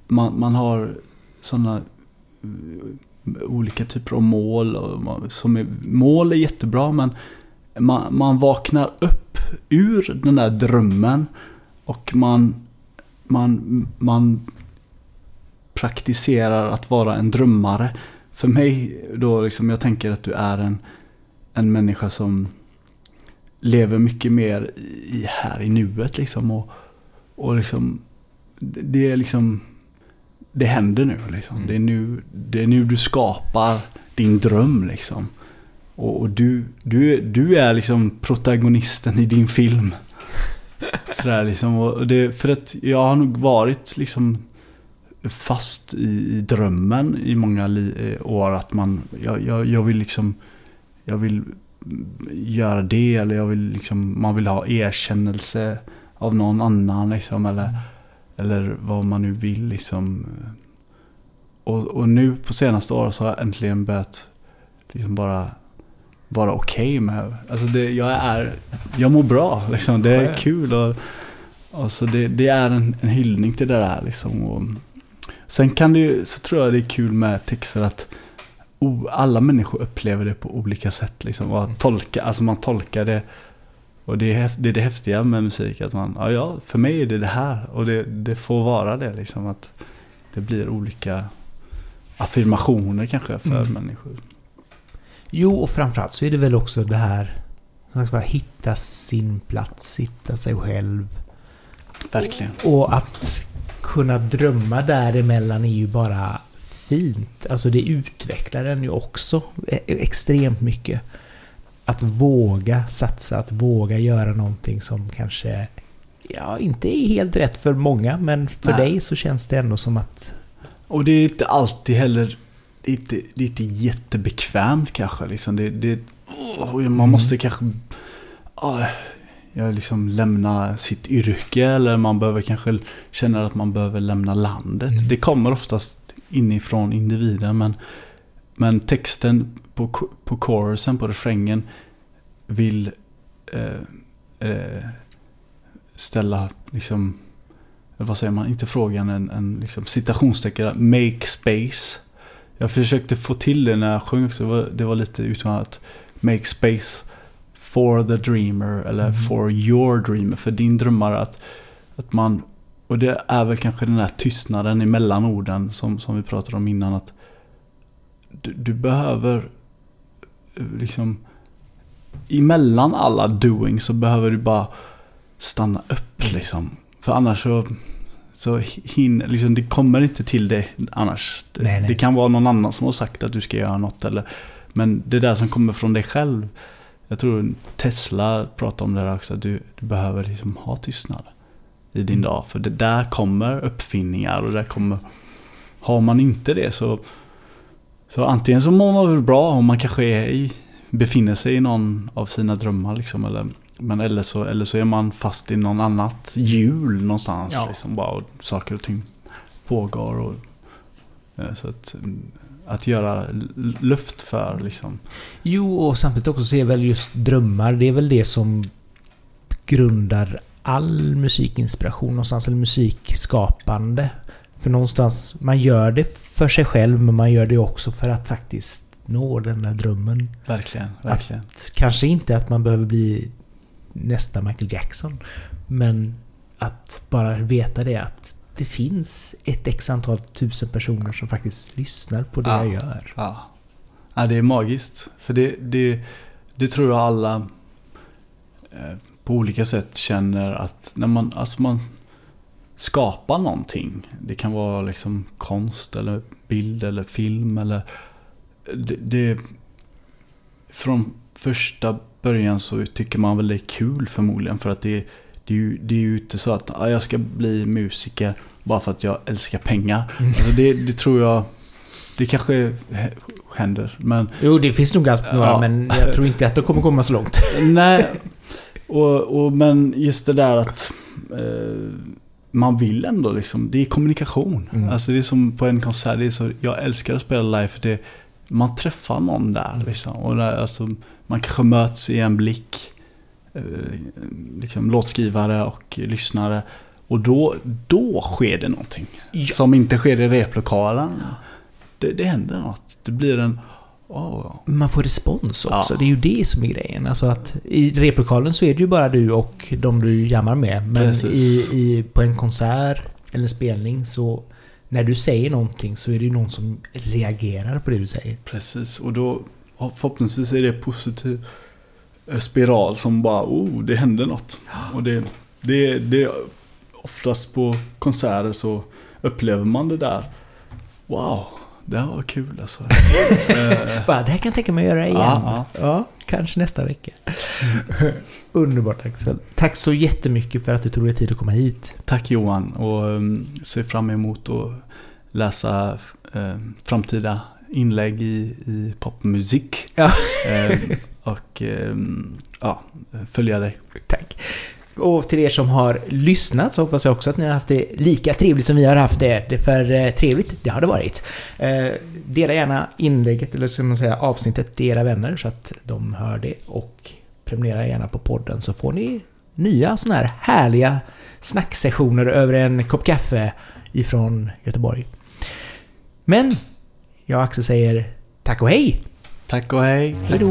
man, man har sådana eh, olika typer av mål. Och som är, mål är jättebra men man, man vaknar upp ur den där drömmen och man, man, man praktiserar att vara en drömmare. För mig då liksom, jag tänker att du är en, en människa som lever mycket mer i här i nuet liksom. Och, och liksom, det är liksom, det händer nu liksom. Mm. Det, är nu det är nu du skapar din dröm liksom. Och, och du, du, du är liksom protagonisten i din film. [laughs] Sådär liksom. Och det, för att jag har nog varit liksom fast i, i drömmen i många eh, år. Att man, jag, jag, jag vill liksom, jag vill göra det eller jag vill liksom, man vill ha erkännelse av någon annan liksom. Eller, eller vad man nu vill liksom. Och, och nu på senaste året så har jag äntligen börjat liksom bara vara okej okay med. Alltså det, jag är, jag mår bra liksom. Det är kul och, och så det, det är en, en hyllning till det där liksom. Och, sen kan det ju, så tror jag det är kul med texter att alla människor upplever det på olika sätt liksom. Och att tolka, alltså man tolkar det och det är, det är det häftiga med musik, att man, ja, ja för mig är det det här och det, det får vara det liksom. Att det blir olika affirmationer kanske för Mm. människor. Jo, och framförallt så är det väl också det här var, hitta sin plats, hitta sig själv. Verkligen. Och att kunna drömma däremellan är ju bara fint. Alltså det utvecklar en ju också e- extremt mycket. Att våga satsa, att våga göra någonting som kanske ja, inte är helt rätt för många, men för Nej. dig så känns det ändå som att Och det är inte alltid heller, det är inte, det är inte jättebekvämt kanske. Liksom. Det, det, åh, man Mm. måste kanske åh, jag liksom lämna sitt yrke eller man behöver kanske känna att man behöver lämna landet. Mm. Det kommer oftast inifrån individen men, men texten på, på chorusen, på refrängen vill eh, eh, ställa liksom vad säger man, inte frågan, en, en liksom citationstecken, make space. Jag försökte få till det när jag sjöng också, det var, det var lite utan att make space for the dreamer eller Mm. for your dreamer, för din drömmare att, att man, och det är väl kanske den här tystnaden emellan orden som, som vi pratade om innan att du, du behöver eh, liksom emellan alla doing så behöver du bara stanna upp liksom. För annars så, så hinner, liksom, det kommer inte till dig annars. Nej, nej. det kan vara någon annan som har sagt att du ska göra något. Eller, men det där som kommer från dig själv. Jag tror Tesla pratar om det där också. Du, du behöver liksom ha tystnad i din Mm. dag. För det där kommer uppfinningar och där kommer... Har man inte det så... Så antingen så mår man väl bra om man kanske är i, befinner sig i någon av sina drömmar liksom. Eller, men eller så, eller så är man fast i någon annat hjul någonstans. Ja. Liksom, bara, och saker och ting pågår. Och, eh, så att, mm, att göra luft för liksom. Jo, och samtidigt också så är väl just drömmar, det är väl det som grundar all musikinspiration någonstans, eller musikskapande. För någonstans, man gör det för sig själv, men man gör det också för att faktiskt nå den där drömmen. Verkligen, verkligen. Att, kanske inte att man behöver bli nästa Michael Jackson, men att bara veta det att det finns ett x antal tusen personer som faktiskt lyssnar på det Ja. jag gör. Ja. ja, det är magiskt. För det, det, det tror jag alla eh, på olika sätt känner att när man, alltså man skapar någonting. Det kan vara liksom konst eller bild eller film eller det, det från första början så tycker man väl det är kul förmodligen för att det, det, är, ju, det är ju inte så att ah, jag ska bli musiker bara för att jag älskar pengar. Alltså det, det tror jag, det kanske händer. Men Jo, det finns nog alltid några, Ja. men jag tror inte att de kommer komma så långt. [laughs] nej, och, och, men just det där att eh, man vill ändå liksom, det är kommunikation. Mm. Alltså det är som på en konsert, det är så, jag älskar att spela live för det, man träffar någon där liksom. Och där, alltså, man kanske möts i en blick. Eh, liksom låtskrivare och lyssnare. Och då, då sker det någonting. Ja. Som inte sker i replokalen. det, det händer något. Det blir en... Oh. Man får respons också. Ja. Det är ju det som är grejen. Alltså att i replokalen så är det ju bara du och de du jammar med. Men i, i, på en konsert eller en spelning så när du säger någonting så är det ju någon som reagerar på det du säger. Precis, och då ja, förhoppningsvis är det positiv eh, spiral som bara, oh, det händer något. Och det, det, det oftast på konserter så upplever man det där. Wow, det här var kul alltså. [laughs] Eh, Bara, det här kan jag tänka mig att göra igen. Ja, Ja, kanske nästa vecka. [laughs] Underbart Axel. Tack så jättemycket för att du tog dig tid att komma hit. Tack Johan och um, ser fram emot att läsa eh, framtida inlägg i, i popmusik. Ja. [laughs] Och ehm, ja, följa dig. Tack. Och till er som har lyssnat så hoppas jag också att ni har haft det lika trevligt som vi har haft det. Det För eh, trevligt, det har det varit. Eh, dela gärna inlägget, eller ska man säga avsnittet, till era vänner så att de hör det. Och prenumerera gärna på podden så får ni nya sådana här härliga snacksessioner över en kopp kaffe ifrån Göteborg. Men jag och Axel säger tack och hej! Tack och hej. Hej då!